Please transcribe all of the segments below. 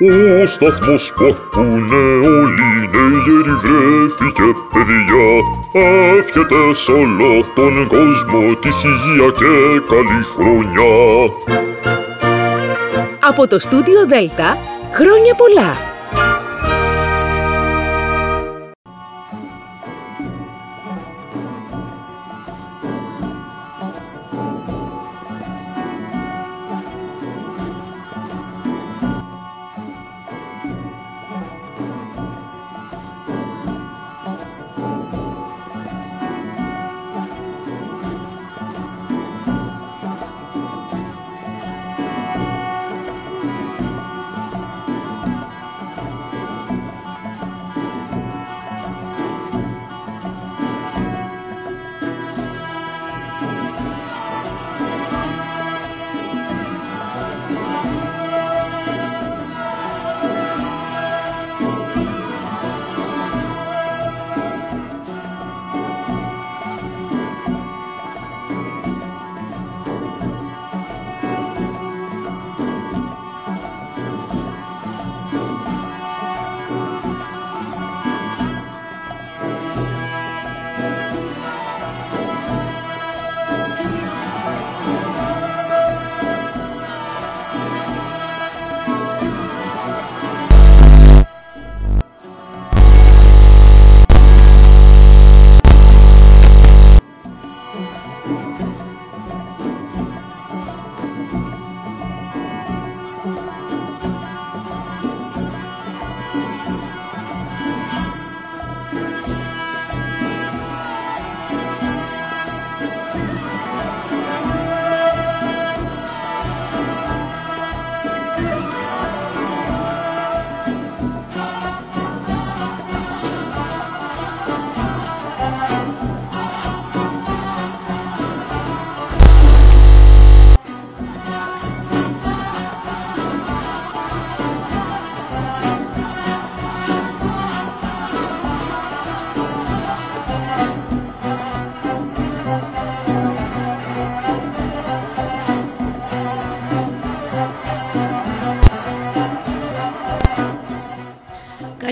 Ο σταθμός που ακούνε όλοι νέγεροι βρέθηκε παιδιά Εύχεται σ' όλο τον κόσμο τύχη, υγεία και καλή χρονιά Από το στούντιο Δέλτα, χρόνια πολλά!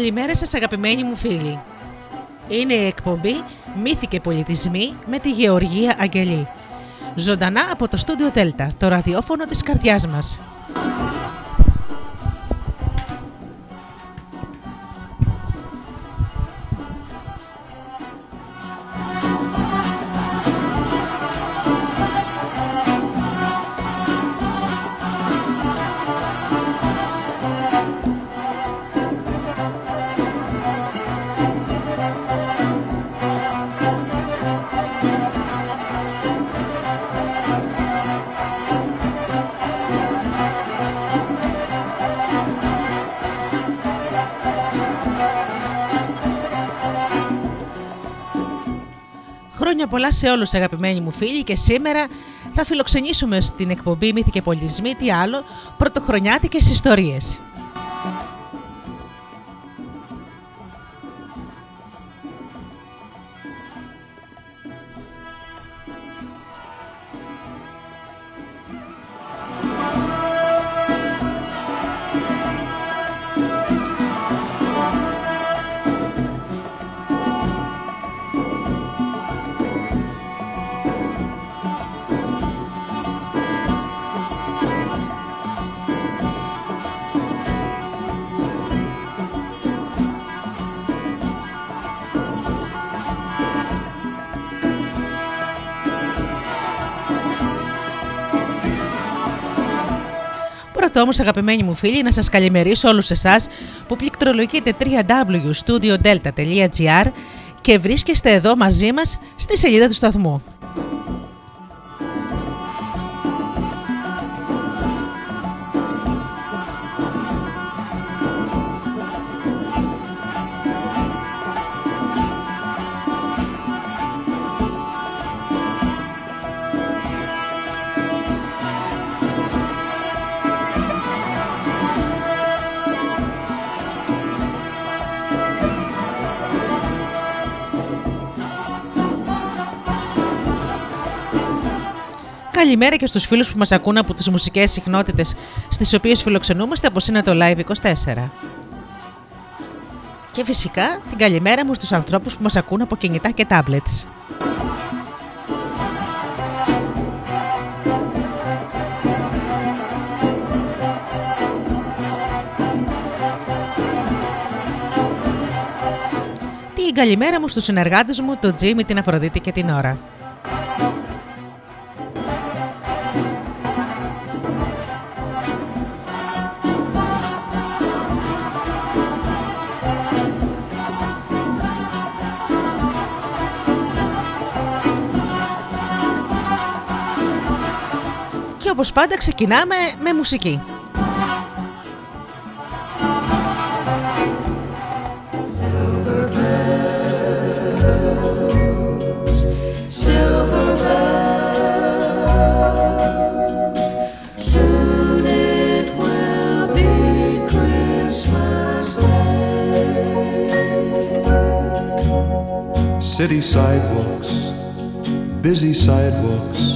Καλημέρα σας αγαπημένοι μου φίλοι. Είναι η εκπομπή «Μύθοι και πολιτισμοί» με τη Γεωργία Αγγελή. Ζωντανά από το στούντιο Δέλτα, το ραδιόφωνο της καρδιάς μας. Πολλά σε όλους αγαπημένοι μου φίλοι και σήμερα θα φιλοξενήσουμε στην εκπομπή Μύθοι και Πολιτισμοί τι άλλο πρωτοχρονιάτικες ιστορίες. Πρώτα όμως αγαπημένοι μου φίλοι να σας καλημερίσω όλους εσάς που πληκτρολογείτε www.studiodelta.gr και βρίσκεστε εδώ μαζί μας στη σελίδα του σταθμού. Καλημέρα και στους φίλους που μας ακούν από τις μουσικές συχνότητες στις οποίες φιλοξενούμαστε όπως είναι το Live24. Και φυσικά την καλημέρα μου στους ανθρώπους που μας ακούν από κινητά και tablets. Την καλημέρα μου στους συνεργάτες μου, τον Τζίμι, την Αφροδίτη και την Ωρα. Όπως πάντα ξεκινάμε με μουσική. City sidewalks, busy sidewalks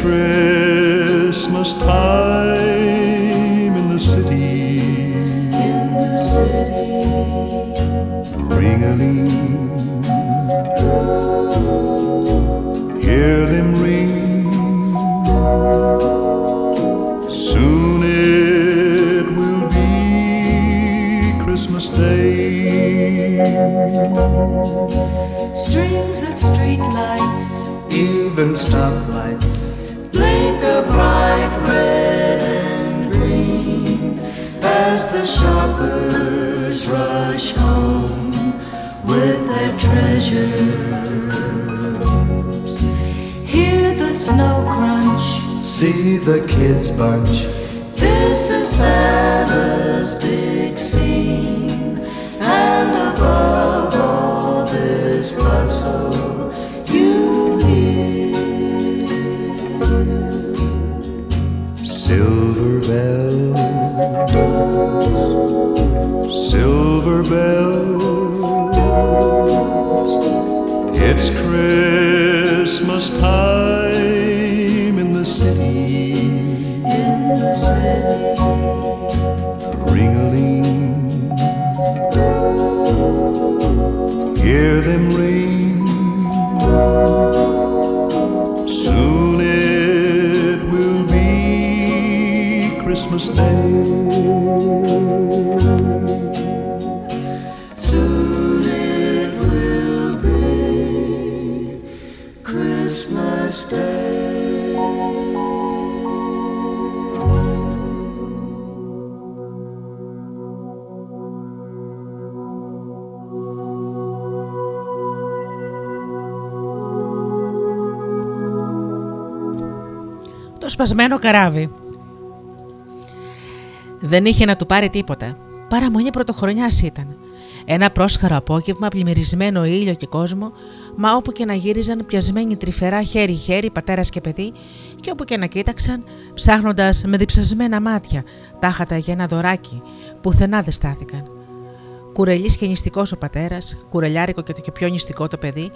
trail. Shoppers rush home with their treasures. Hear the snow crunch. See the kids bunch. This is Santa's big scene, silver bells. It's Christmas time σπασμένο καράβι. Δεν είχε να του πάρει τίποτα. Παραμονή πρωτοχρονιάς ήταν. Ένα πρόσχαρο απόγευμα, πλημμυρισμένο ήλιο και κόσμο, μα όπου και να γύριζαν πιασμένοι τρυφερά χέρι-χέρι, πατέρας και παιδί, και όπου και να κοίταξαν, ψάχνοντας με διψασμένα μάτια τάχατα για ένα δωράκι, πουθενά δεν στάθηκαν. Κουρελής και νηστικός ο πατέρας, κουρελιάρικο και το και πιο νηστικό το παιδί,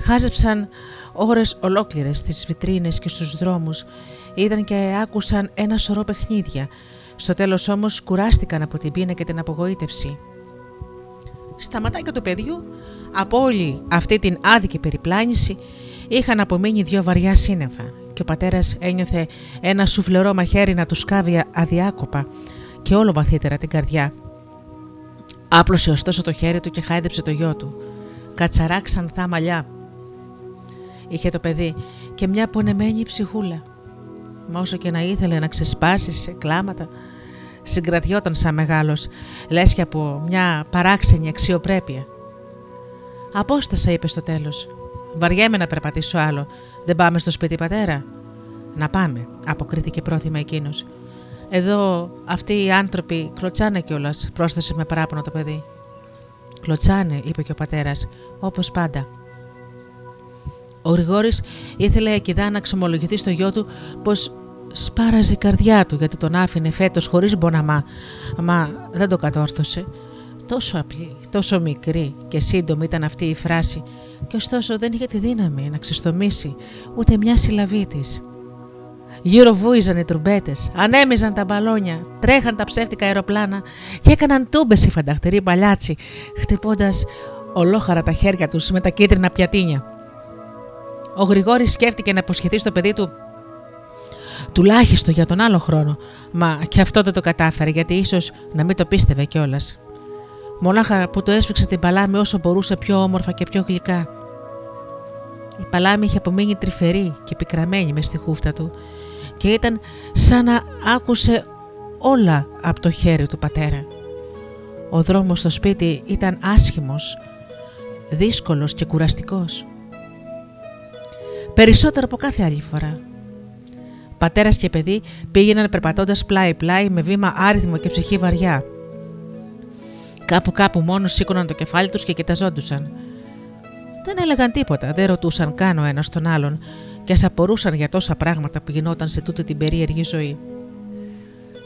χάζεψαν ώρες ολόκληρες στις βιτρίνες και στους δρόμους, είδαν και άκουσαν ένα σωρό παιχνίδια. Στο τέλος όμως κουράστηκαν από την πείνα και την απογοήτευση. Στα ματάκια του παιδιού, από όλη αυτή την άδικη περιπλάνηση, είχαν απομείνει δύο βαριά σύννεφα και ο πατέρας ένιωθε ένα σουφλερό μαχαίρι να τους σκάβει αδιάκοπα και όλο βαθύτερα την καρδιά. Άπλωσε ωστόσο το χέρι του και χάιδεψε το γιο του. Κατσαρά ξανθά μαλλιά. Είχε το παιδί και μια πονεμένη ψυχούλα. Μα όσο και να ήθελε να ξεσπάσεις σε κλάματα, συγκρατιόταν σαν μεγάλος, λες και από μια παράξενη αξιοπρέπεια. Απόστασα, είπε στο τέλος. Βαριέμαι να περπατήσω άλλο. Δεν πάμε στο σπίτι, πατέρα. Να πάμε, αποκρίθηκε πρόθυμα εκείνος. Εδώ αυτοί οι άνθρωποι κλωτσάνε κιόλας, πρόσθεσε με παράπονο το παιδί. Κλωτσάνε, είπε και ο πατέρας, όπως πάντα. Ο Γρηγόρης ήθελε εκειδά να ξομολογηθεί στο γιο του πως σπάραζε η καρδιά του γιατί τον άφηνε φέτος χωρίς μποναμά, μα δεν το κατόρθωσε. Τόσο απλή, τόσο μικρή και σύντομη ήταν αυτή η φράση, και ωστόσο δεν είχε τη δύναμη να ξεστομίσει ούτε μια συλλαβή της. Γύρω βούιζαν οι τρουμπέτες, ανέμιζαν τα μπαλόνια, τρέχαν τα ψεύτικα αεροπλάνα και έκαναν τούμπες οι φανταχτεροί παλιάτσι, χτυπώντας ολόχαρα τα χέρια τους με τα κίτρινα πιατίνια. Ο Γρηγόρης σκέφτηκε να υποσχεθεί στο παιδί του τουλάχιστον για τον άλλο χρόνο, μα και αυτό δεν το κατάφερε γιατί ίσως να μην το πίστευε κιόλας. Μονάχα που το έσφιξε την παλάμη όσο μπορούσε πιο όμορφα και πιο γλυκά. Η παλάμη είχε απομείνει τρυφερή και πικραμένη μες στη χούφτα του και ήταν σαν να άκουσε όλα από το χέρι του πατέρα. Ο δρόμος στο σπίτι ήταν άσχημος, δύσκολος και κουραστικός. Περισσότερο από κάθε άλλη φορά. Πατέρας και παιδί πήγαιναν περπατώντας πλάι-πλάι με βήμα άριθμο και ψυχή βαριά. Κάπου κάπου μόνος σήκωναν το κεφάλι τους και κοιταζόντουσαν. Δεν έλεγαν τίποτα, δεν ρωτούσαν καν ο ένας τον άλλον και ας απορούσαν για τόσα πράγματα που γινόταν σε τούτη την περίεργη ζωή.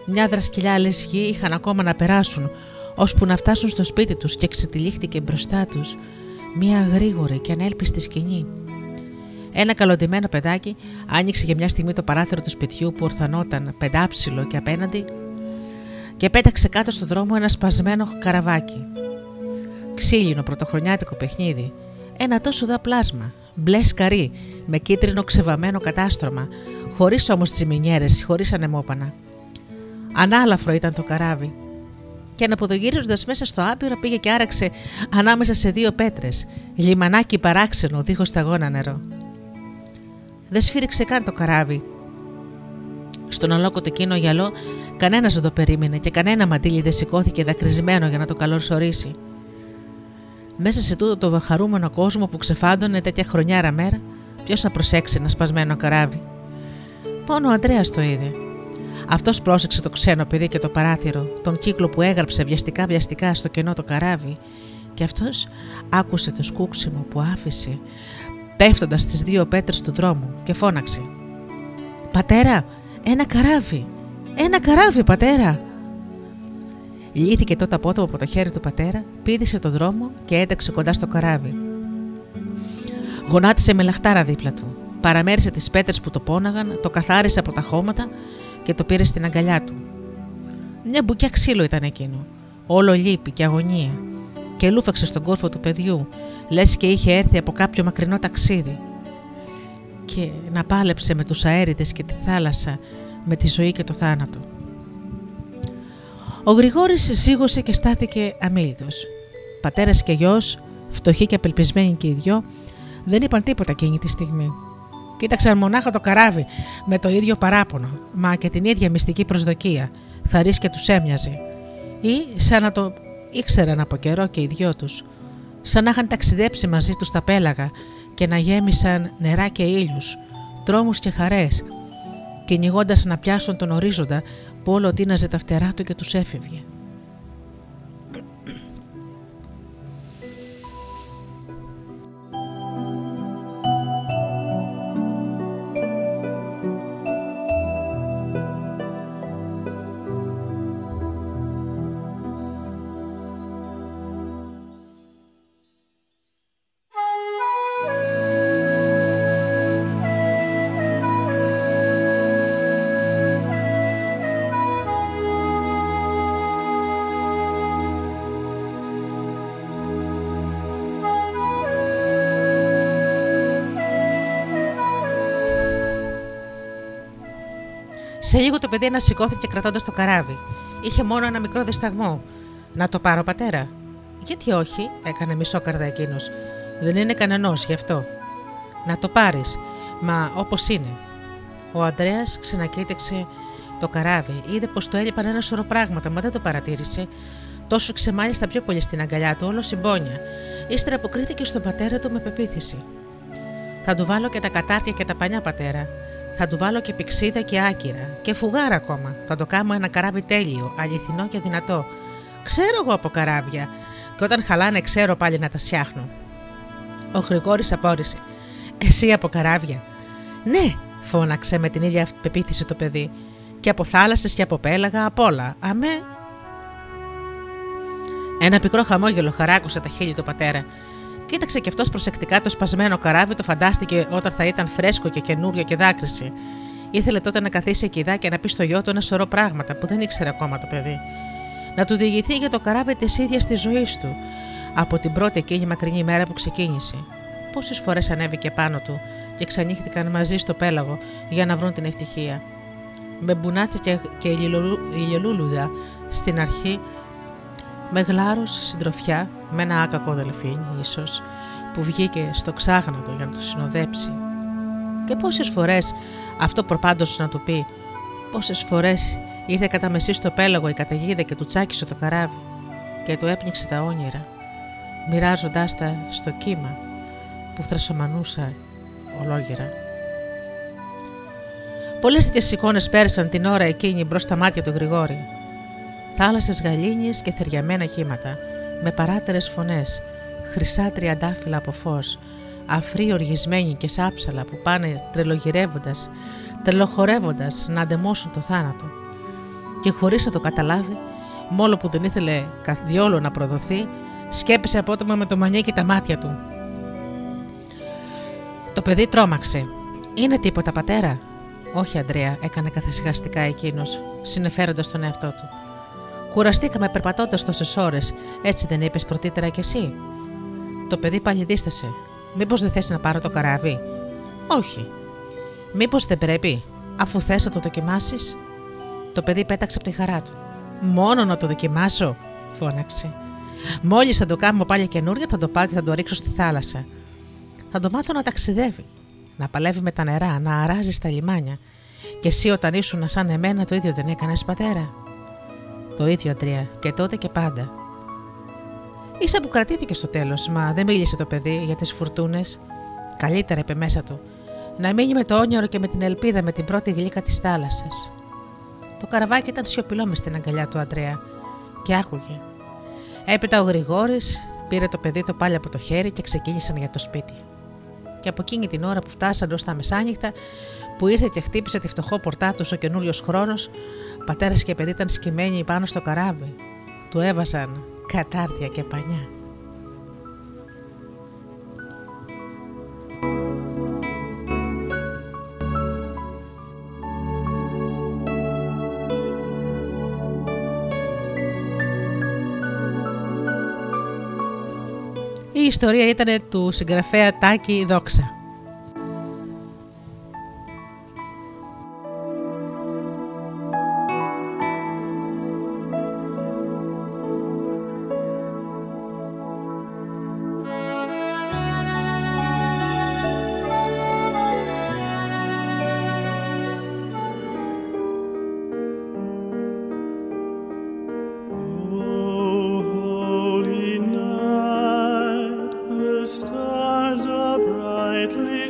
Μια δρασκυλιά άλλες γη είχαν ακόμα να περάσουν, ώσπου να φτάσουν στο σπίτι τους και ξετυλίχτηκε μπροστά τους μια γρήγορη και ανέλπιστη σκηνή. Ένα καλοντημένο παιδάκι άνοιξε για μια στιγμή το παράθυρο του σπιτιού που ορθανόταν πεντάψιλο και απέναντι και πέταξε κάτω στο δρόμο ένα σπασμένο καραβάκι. Ξύλινο πρωτοχρονιάτικο παιχνίδι, ένα τόσο δα πλάσμα, μπλε σκαρί, με κίτρινο ξεβαμένο κατάστρωμα, χωρίς όμως τσιμινιέρες, χωρίς ανεμόπανα. Ανάλαφρο ήταν το καράβι. Και αναποδογύριζοντα μέσα στο άπειρο πήγε και άραξε ανάμεσα σε δύο πέτρες, λιμανάκι παράξενο, δίχως σταγόνα νερό. Δεν σφύριξε καν το καράβι. Στον αλόκοτο εκείνο γυαλό κανένας δεν το περίμενε και κανένα μαντίλι δεν σηκώθηκε δακρυσμένο για να το καλωσορίσει. Μέσα σε τούτο το χαρούμενο κόσμο που ξεφάντωνε τέτοια χρονιάρα μέρα, ποιος να προσέξει ένα σπασμένο καράβι; Μόνο ο Αντρέα το είδε. Αυτός πρόσεξε το ξένο παιδί και το παράθυρο, τον κύκλο που έγραψε βιαστικά βιαστικά στο κενό το καράβι, και αυτός άκουσε το σκούξιμο που άφησε, πέφτοντας στι δύο πέτρες του δρόμου, και φώναξε: Πατέρα, ένα καράβι! Ένα καράβι, πατέρα! Λύθηκε τότε απότομο από το χέρι του πατέρα, πήδησε το δρόμο και έταξε κοντά στο καράβι. Γονάτισε με λαχτάρα δίπλα του. Παραμέρισε τις πέτρες που το πόναγαν, το καθάρισε από τα χώματα και το πήρε στην αγκαλιά του. Μια μπουκιά ξύλο ήταν εκείνο. Όλο λύπη και αγωνία. Και λούφαξε στον κόρφο του παιδιού, λες και είχε έρθει από κάποιο μακρινό ταξίδι. Και να πάλεψε με τους αέριδες και τη θάλασσα, με τη ζωή και το θάνατο. Ο Γρηγόρης σίγωσε και στάθηκε αμήλυτος. Πατέρας και γιος, φτωχοί και απελπισμένοι και οι δυο, δεν είπαν τίποτα εκείνη τη στιγμή. Κοίταξαν μονάχα το καράβι με το ίδιο παράπονο, μα και την ίδια μυστική προσδοκία, θα και τους έμοιαζε. Ή σαν να το ήξεραν από καιρό και οι δυο τους, σαν να είχαν ταξιδέψει μαζί τους τα πέλαγα και να γέμισαν νερά και ήλιους, τρόμους και χαρές, κυνηγώντας να πιάσουν τον ορίζοντα που όλο τίναζε τα φτερά του και τους έφευγε. Το παιδί ανασηκώθηκε κρατώντας το καράβι. Είχε μόνο ένα μικρό δισταγμό. Να το πάρω, πατέρα. Γιατί όχι, έκανε μισόκαρδα εκείνος. Δεν είναι κανενός γι' αυτό. Να το πάρεις, μα όπως είναι. Ο Αντρέα ξανακοίταξε Το καράβι είδε πως το έλειπαν ένα σωρό πράγματα, μα δεν το παρατήρησε. Τόσο ξεμάλιστα πιο πολύ στην αγκαλιά του, όλο συμπόνια. Ύστερα αποκρίθηκε στον πατέρα του με πεποίθηση. Θα του βάλω και τα κατάρτια και τα πανιά, πατέρα. Θα του βάλω και πηξίδα και άκυρα. Και φουγάρα ακόμα. Θα το κάνω ένα καράβι τέλειο, αληθινό και δυνατό. Ξέρω εγώ από καράβια. Και όταν χαλάνε, ξέρω πάλι να τα φτιάχνω. Ο Γρηγόρης απόρρισε. Εσύ από καράβια. Ναι, φώναξε με την ίδια πεποίθηση το παιδί. Και από θάλασσες και από πέλαγα, απ' όλα. Αμέ. Ένα πικρό χαμόγελο χαράκουσε τα χείλη του πατέρα. Κοίταξε κι αυτός προσεκτικά το σπασμένο καράβι, το φαντάστηκε όταν θα ήταν φρέσκο και καινούριο και δάκρυσε. Ήθελε τότε να καθίσει εκεί και να πει στο γιο του ένα σωρό πράγματα που δεν ήξερε ακόμα το παιδί. Να του διηγηθεί για το καράβι της ίδιας της ζωής του, από την πρώτη εκείνη μακρινή μέρα που ξεκίνησε. Πόσες φορές ανέβηκε πάνω του και ξανύχτηκαν μαζί στο πέλαγο για να βρουν την ευτυχία. Με μπουνάτσα και, και ηλιολούλουδα στην αρχή, με γλάρος συντροφιά, με ένα άκακο δελφίνι ίσως, που βγήκε στο ξάγνατο για να το συνοδέψει. Και πόσες φορές αυτό προπάντωσε να του πει, πόσες φορές ήρθε κατά μεσή στο πέλαγο η καταιγίδα και του τσάκισε το καράβι και του έπνιξε τα όνειρα, μοιράζοντάς τα στο κύμα που θρασομανούσα ολόγερα. Πολλές τέτοιες εικόνες πέρασαν την ώρα εκείνη μπρος στα μάτια του Γρηγόρη. Θάλασσες γαλήνιες και θεριαμένα κύματα, με παράτερες φωνές, χρυσά τριαντάφυλλα από φως, αφροί οργισμένοι και σάψαλα που πάνε τρελογυρεύοντας, τρελοχορεύοντας να αντεμώσουν το θάνατο. Και χωρίς να το καταλάβει, μόλο που δεν ήθελε καθδιόλου να προδοθεί, σκέπισε απότομα με το μανίκι τα μάτια του. Το παιδί τρόμαξε. Είναι τίποτα, πατέρα; Όχι, Αντρέα, έκανε καθησυχαστικά εκείνος, συνεφέροντας τον εαυτό του. Κουραστήκαμε περπατώντας τόσες ώρες, έτσι δεν είπες πρωτήτερα κι εσύ. Το παιδί πάλι δίστασε. Μήπως δεν θες να πάρω το καράβι; Όχι. Μήπως δεν πρέπει, αφού θες να το δοκιμάσεις; Το παιδί πέταξε από τη χαρά του. Μόνο να το δοκιμάσω, φώναξε. Μόλις θα το κάνω πάλι καινούργια, θα το πάω και θα το ρίξω στη θάλασσα. Θα το μάθω να ταξιδεύει, να παλεύει με τα νερά, να αράζει στα λιμάνια. Και εσύ όταν ήσουν σαν εμένα το ίδιο δεν έκανες πατέρα. Το ίδιο, Αντρία, και τότε και πάντα. Ίσα που κρατήθηκε στο τέλος, μα δεν μίλησε το παιδί για τις φουρτούνες. Καλύτερα, είπε μέσα του, να μείνει με το όνειρο και με την ελπίδα με την πρώτη γλύκα της θάλασσας. Το καραβάκι ήταν σιωπηλό μες στην αγκαλιά του Αντρέα και άκουγε. Έπειτα ο Γρηγόρης πήρε το παιδί το πάλι από το χέρι και ξεκίνησαν για το σπίτι. Και από εκείνη την ώρα που φτάσαν ω τα μεσάνυχτα, που ήρθε και χτύπησε τη φτωχό πορτά του ο καινούριος χρόνος, πατέρας και παιδί ήταν σκημένοι πάνω στο καράβι. Του έβασαν κατάρτια και πανιά. Η ιστορία ήταν του συγγραφέα Τάκη Δόξα. quietly.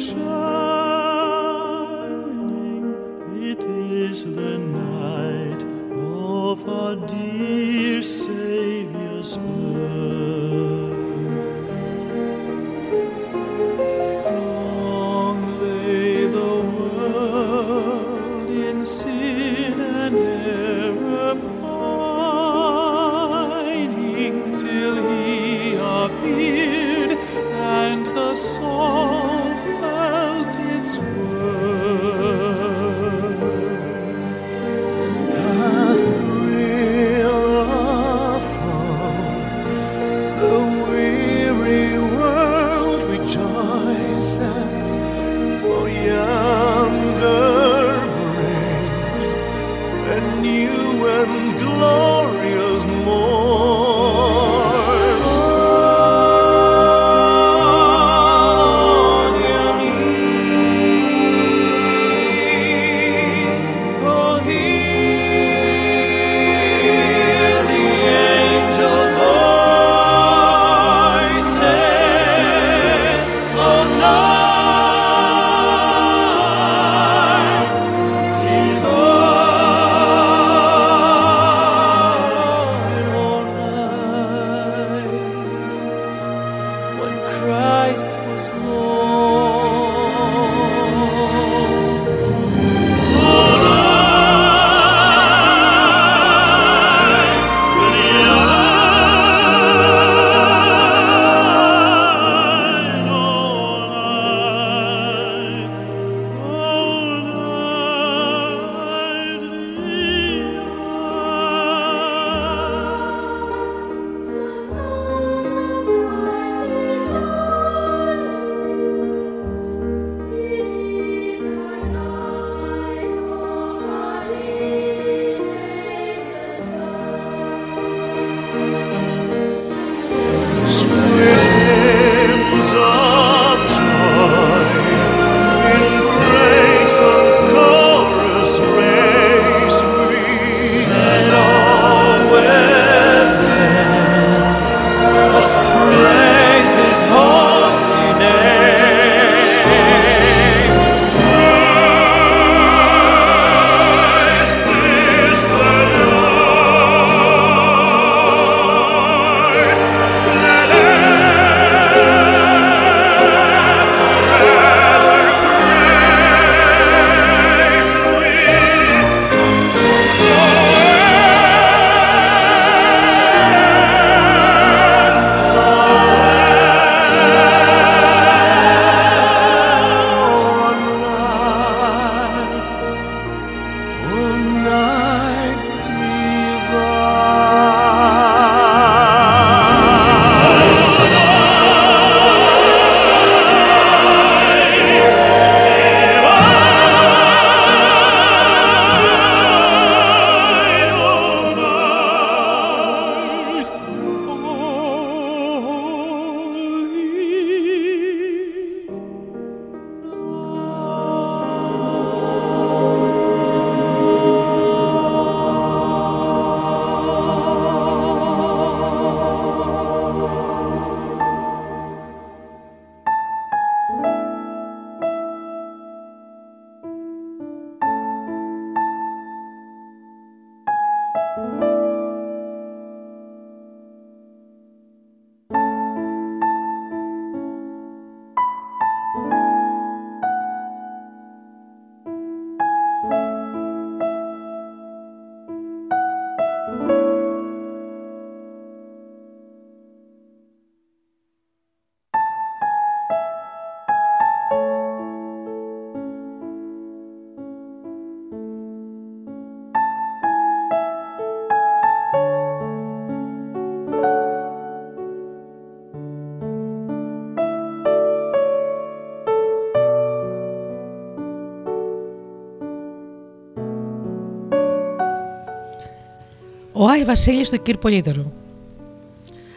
Άι Βασίλη του κύρ Πολύδωρου.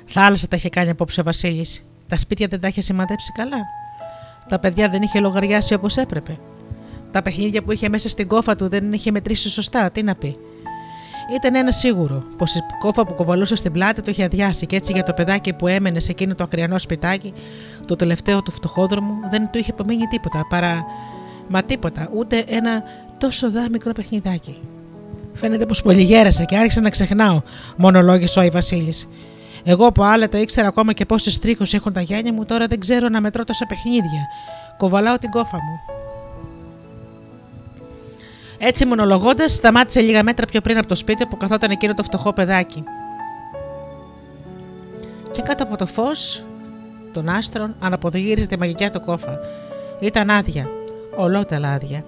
Θάλασσα τα είχε κάνει απόψε ο Βασίλης. Τα σπίτια δεν τα είχε σημαδέψει καλά. Τα παιδιά δεν είχε λογαριάσει όπως έπρεπε. Τα παιχνίδια που είχε μέσα στην κόφα του δεν είχε μετρήσει σωστά. Τι να πει. Ήταν ένα σίγουρο, πως η κόφα που κοβαλούσε στην πλάτη το είχε αδειάσει και έτσι για το παιδάκι που έμενε σε εκείνο το ακριανό σπιτάκι, το τελευταίο του φτωχόδρομου, δεν του είχε απομείνει τίποτα παρά. Μα τίποτα, ούτε ένα τόσο δά μικρό παιχνιδάκι. Φαίνεται πως πολύ γέρασε και άρχισε να ξεχνάω, μονολόγησε ο Άι Βασίλης. Εγώ που άλλα τα ήξερα ακόμα και πόσες τρίχου έχουν τα γένια μου, τώρα δεν ξέρω να μετρώ τόσα παιχνίδια. Κοβαλάω την κόφα μου. Έτσι, μονολογώντας, σταμάτησε λίγα μέτρα πιο πριν από το σπίτι που καθόταν εκείνο το φτωχό παιδάκι. Και κάτω από το φως των άστρων αναποδογύριζε τη μαγικιά του κόφα. Ήταν άδεια, ολότελα άδεια.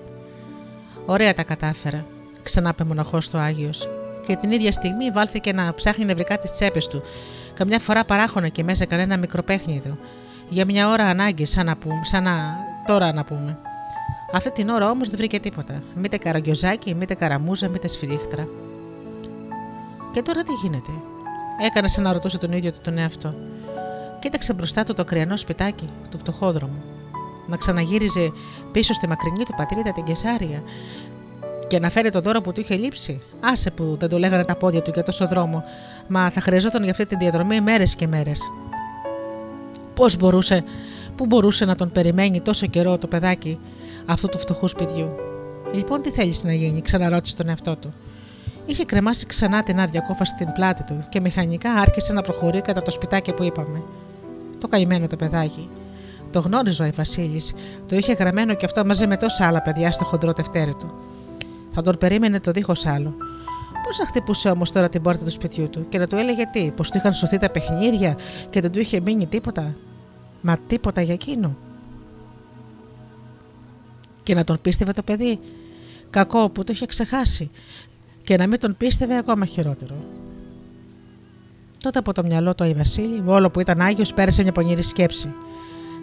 Ωραία τα κατάφερα, ξανά είπε μοναχός του Άγιος. Και την ίδια στιγμή βάλθηκε να ψάχνει νευρικά τις τσέπες του. Καμιά φορά παράχωνε και μέσα κανένα μικρό παιχνίδι. Για μια ώρα ανάγκη, σαν να πούμε, σαν να τώρα να πούμε. Αυτή την ώρα όμως δεν βρήκε τίποτα. Μήτε καραγκιόζάκι, μήτε καραμούζα, μήτε σφυρίχτρα. Και τώρα τι γίνεται; Έκανε σαν να ρωτούσε τον ίδιο του τον εαυτό. Κοίταξε μπροστά του το κρυανό σπιτάκι του φτωχόδρομου. Να ξαναγύριζε πίσω στη μακρινή του πατρίδα την Κεσάρια και να φέρει τον δώρο που του είχε λείψει. Άσε που δεν το λέγανε τα πόδια του για τόσο δρόμο, μα θα χρειαζόταν για αυτή τη διαδρομή μέρες και μέρες. Πώς μπορούσε, πού μπορούσε να τον περιμένει τόσο καιρό το παιδάκι αυτού του φτωχού σπιτιού; Λοιπόν, τι θέλεις να γίνει, ξαναρώτησε τον εαυτό του. Είχε κρεμάσει ξανά την άδεια κόφα στην πλάτη του και μηχανικά άρχισε να προχωρεί κατά το σπιτάκι που είπαμε. Το καημένο το παιδάκι. Το γνώριζε ο Βασίλη, το είχε γραμμένο και αυτό μαζί με τόσα άλλα παιδιά στο χοντρό τευτέρι του. Θα τον περίμενε το δίχως άλλο. Πώς να χτυπούσε όμως τώρα την πόρτα του σπιτιού του και να του έλεγε τι, πως του είχαν σωθεί τα παιχνίδια και δεν του είχε μείνει τίποτα; Μα τίποτα για εκείνο. Και να τον πίστευε το παιδί; Κακό που το είχε ξεχάσει. Και να μην τον πίστευε ακόμα χειρότερο. Τότε από το μυαλό του Αϊ Βασίλη, όλο που ήταν Άγιος, πέρασε μια πονηρή σκέψη.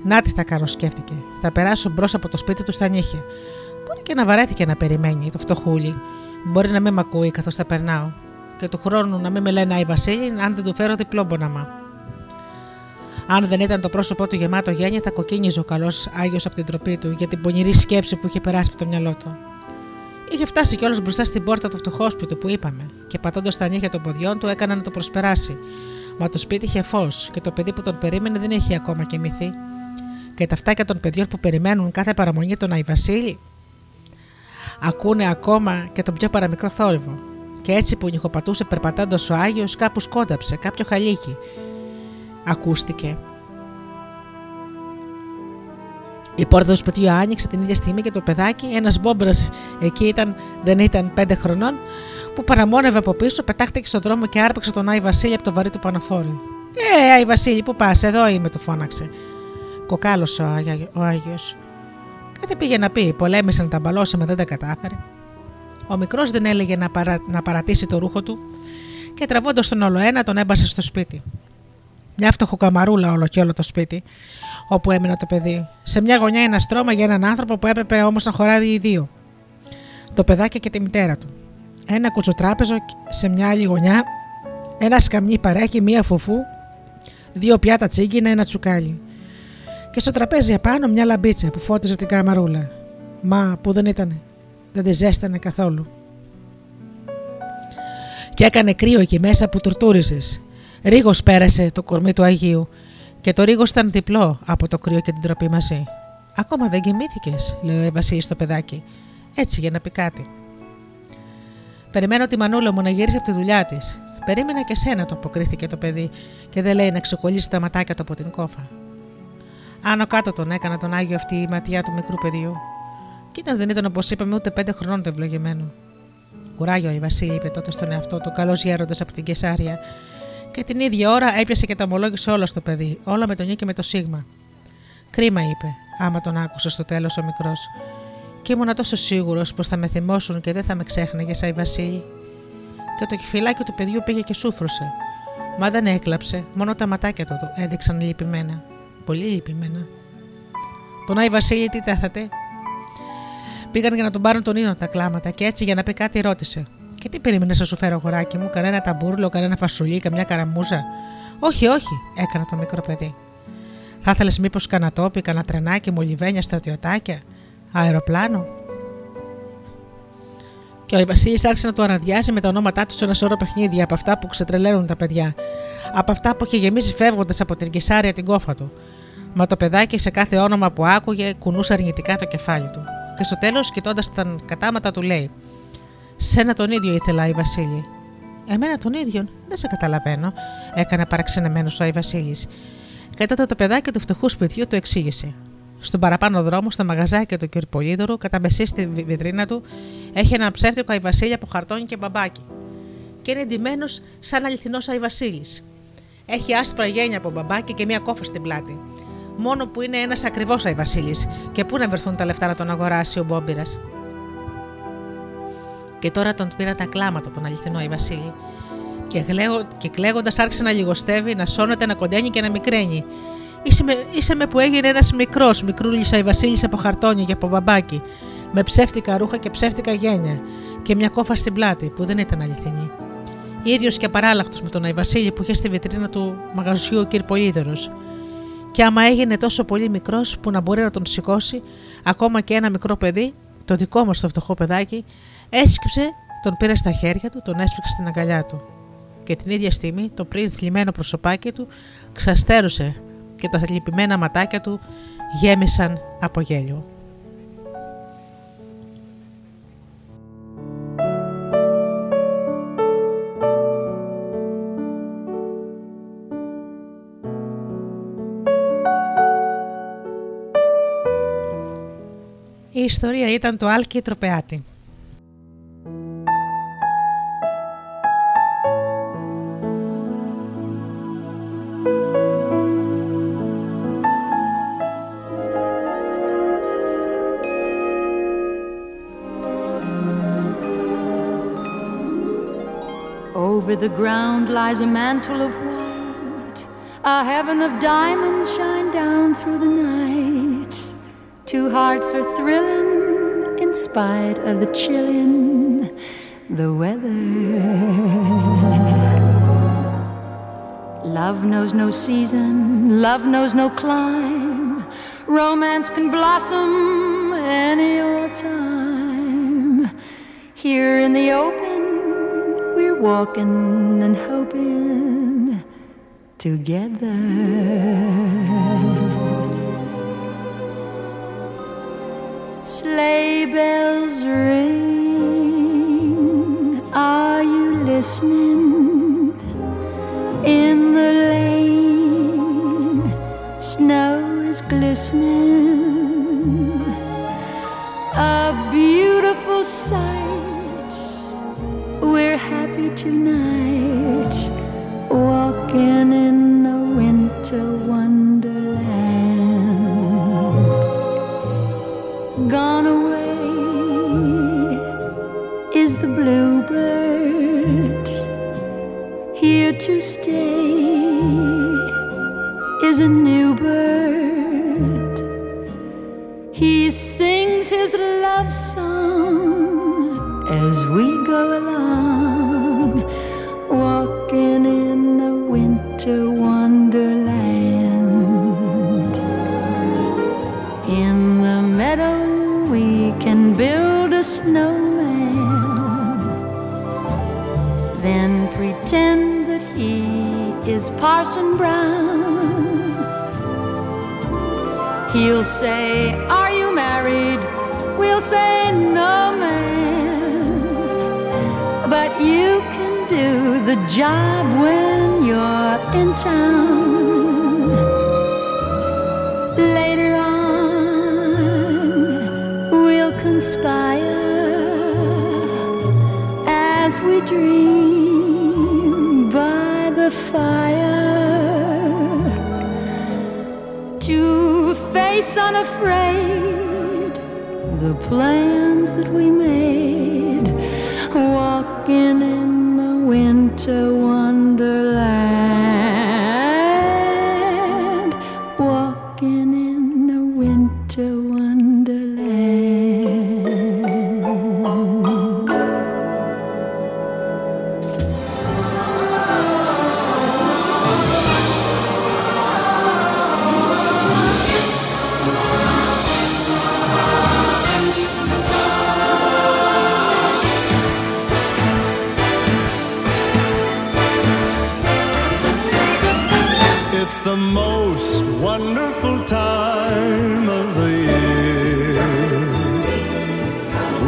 Να τι θα κάνω, σκέφτηκε. Θα περάσω μπρος από το σπίτι του στα νύχια. Μπορεί και να βαρέθηκε να περιμένει το φτωχούλι. Μπορεί να μην με ακούει καθώς θα περνάω. Και του χρόνου να μην με λένε Αϊ Βασίλη, αν δεν του φέρω διπλό μποναμά. Αν δεν ήταν το πρόσωπό του γεμάτο γένεια, θα κοκκίνιζε ο καλός Άγιος από την τροπή του για την πονηρή σκέψη που είχε περάσει από το μυαλό του. Είχε φτάσει κιόλας μπροστά στην πόρτα του φτωχόσπιτου που είπαμε, και πατώντας τα νύχια των ποδιών του έκανε να το προσπεράσει. Μα το σπίτι είχε φως και το παιδί που τον περίμενε δεν είχε ακόμα κοιμηθεί. Και τα φτάκια των παιδιών που περιμένουν κάθε παραμονή τον Αϊβασίλη ακούνε ακόμα και τον πιο παραμικρό θόρυβο. Και έτσι που νυχοπατούσε περπατώντας ο Άγιος, κάπου σκόνταψε κάποιο χαλίκι. Ακούστηκε. Η πόρτα του σπιτιού άνοιξε την ίδια στιγμή και το παιδάκι, ένας μπόμπρα εκεί ήταν, δεν ήταν πέντε χρονών, που παραμόνευε από πίσω, πετάχτηκε στον δρόμο και άρπαξε τον Άι Βασίλη από το βαρύ του παναφόρι. Ε, Άι Βασίλη, πού πας, εδώ είμαι, του φώναξε. Κοκάλωσε ο, Άγιο, ο Άγιος. Κάτι πήγε να πει, πολέμησε να τα μπαλώσει, μα δεν τα κατάφερε. Ο μικρός δεν έλεγε να, παρα, να παρατήσει το ρούχο του και τραβώντας τον όλο ένα τον έμπασε στο σπίτι. Μια φτωχοκαμαρούλα όλο και όλο το σπίτι, όπου έμεινε το παιδί. Σε μια γωνιά ένα στρώμα για έναν άνθρωπο που έπρεπε όμως να χωράει οι δύο. Το παιδάκι και τη μητέρα του. Ένα κουτσοτράπεζο σε μια άλλη γωνιά, ένα σκαμνί παρέκι, μία φουφού, δύο πιάτα τσίγκινα, ένα τσουκάλι. Και στο τραπέζι επάνω μια λαμπίτσα που φώτιζε την καμαρούλα. Μα που δεν ήταν, δεν τη ζέστανε καθόλου. Και έκανε κρύο εκεί μέσα που τουρτούριζες. Ρίγος πέρασε το κορμί του Αγίου και το ρίγος ήταν διπλό από το κρύο και την τροπή μαζί. Ακόμα δεν κοιμήθηκες, λέει ο Βασίλη στο παιδάκι, έτσι για να πει κάτι. Περιμένω τη μανούλα μου να γυρίσει από τη δουλειά της. Περίμενα και σένα, το αποκρίθηκε το παιδί, και δεν λέει να ξεκολλήσει τα ματάκια του από την κόφα. Άνω κάτω τον έκανα τον Άγιο αυτή η ματιά του μικρού παιδιού. Κοίτα, δεν ήταν όπως είπαμε ούτε πέντε χρονών το ευλογημένο. Κουράγιο, η Βασίλη είπε τότε στον εαυτό του, καλός γέροντας από την Κεσάρια, και την ίδια ώρα έπιασε και τα ομολόγησε όλα στο παιδί, όλα με τον νι και με το σίγμα. Κρίμα, είπε, άμα τον άκουσε στο τέλος ο μικρός. Και ήμουνα τόσο σίγουρος πως θα με θυμώσουν και δεν θα με ξέχναγε, Άι Βασίλη. Και το κεφυλάκι του παιδιού πήγε και σούφρωσε. Μα δεν έκλαψε, μόνο τα ματάκια του έδειξαν λυπημένα. Πολύ λυπημένα. Τον Άι Βασίλη τι τέθατε. Πήγαν για να τον πάρουν τον ίνο τα κλάματα και έτσι για να πει κάτι ρώτησε. Και τι περίμενες να σου φέρω, αγοράκι μου, κανένα ταμπούρλο, κανένα φασουλί, καμιά καραμούζα; Όχι, όχι, έκανε το μικρό παιδί. Θα ήθελες μήπως κανένα τόπι, κανένα τρενάκι, μολυβένια, στρατιωτάκια, αεροπλάνο; Και ο Βασίλης άρχισε να του αναδιάζει με τα ονόματά του ένα σώρο παιχνίδια από αυτά που ξετρελαίνουν τα παιδιά. Από αυτά που είχε γεμίσει φεύγοντας από την Κισάρια την κόφα του. Μα το παιδάκι σε κάθε όνομα που άκουγε κουνούσε αρνητικά το κεφάλι του. Και στο τέλος, κοιτώντας τα κατάματα, του λέει: Σένα τον ίδιο ήθελα, η Βασίλη. Εμένα τον ίδιο, δεν σε καταλαβαίνω, έκανε παραξενεμένος ο Άι Βασίλης. Και τότε το παιδάκι του φτωχού σπιτιού του εξήγησε. Στον παραπάνω δρόμο, στα μαγαζάκια του κ. Πολύδωρου, κατά μεσή στη βιτρίνα του, έχει ένα ψεύτικο Άι Βασίλη από χαρτόνι και μπαμπάκι. Και είναι εντυμένος σαν αληθινός Άι Βασίλης. Έχει άσπρα γένια από μπαμπάκι και μία κόφα στην πλάτη. Μόνο που είναι ένας ακριβώς Άι Βασίλης, και πού να βρεθούν τα λεφτά να τον αγοράσει ο Μπόμπυρας. Και τώρα τον πήρα τα κλάματα τον αληθινό Άι Βασίλη. Και, γλέω, και κλαίγοντας άρχισε να λιγοστεύει, να σώνεται, να κοντένει και να μικραίνει. Είσαι με, είσαι με που έγινε ένας μικρός, μικρούλης Άι Βασίλης από χαρτόνι και από μπαμπάκι, με ψεύτικα ρούχα και ψεύτικα γένια, και μια κόφα στην πλάτη που δεν ήταν αληθινή. ίδιος και απαράλλαχτο με τον Άι Βασίλη που είχε στη βιτρίνα του μαγαζιού ο κ. Πολύδωρο. Και άμα έγινε τόσο πολύ μικρός που να μπορεί να τον σηκώσει, ακόμα και ένα μικρό παιδί, το δικό μας το φτωχό παιδάκι, έσκυψε, τον πήρε στα χέρια του, τον έσφιξε στην αγκαλιά του. Και την ίδια στιγμή το πριν θλιμμένο προσωπάκι του ξαστέρωσε και τα λυπημένα ματάκια του γέμισαν από γέλιο. ιστορία ήταν το Άλκη Τροπεάτη. Over the ground lies a mantle of white. A heaven of diamonds shine down through the night. Two hearts are thrilling in spite of the chillin' the weather. Love knows no season, love knows no clime. Romance can blossom any old time. Here in the open, we're walking and hoping together. In the lane, snow is glistening. Is Parson Brown. He'll say, Are you married? We'll say, No, man. But you can do the job when you're in town. Later on, we'll conspire as we dream face unafraid. The plans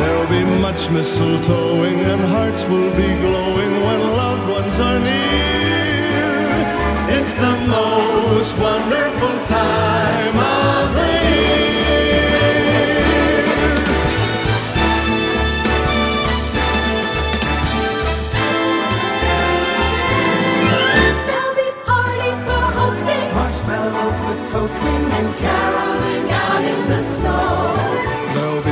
There'll be much mistletoeing and hearts will be glowing when loved ones are near. It's the most wonderful time of the year. There'll be parties for hosting, marshmallows for toasting, and caroling out in the snow.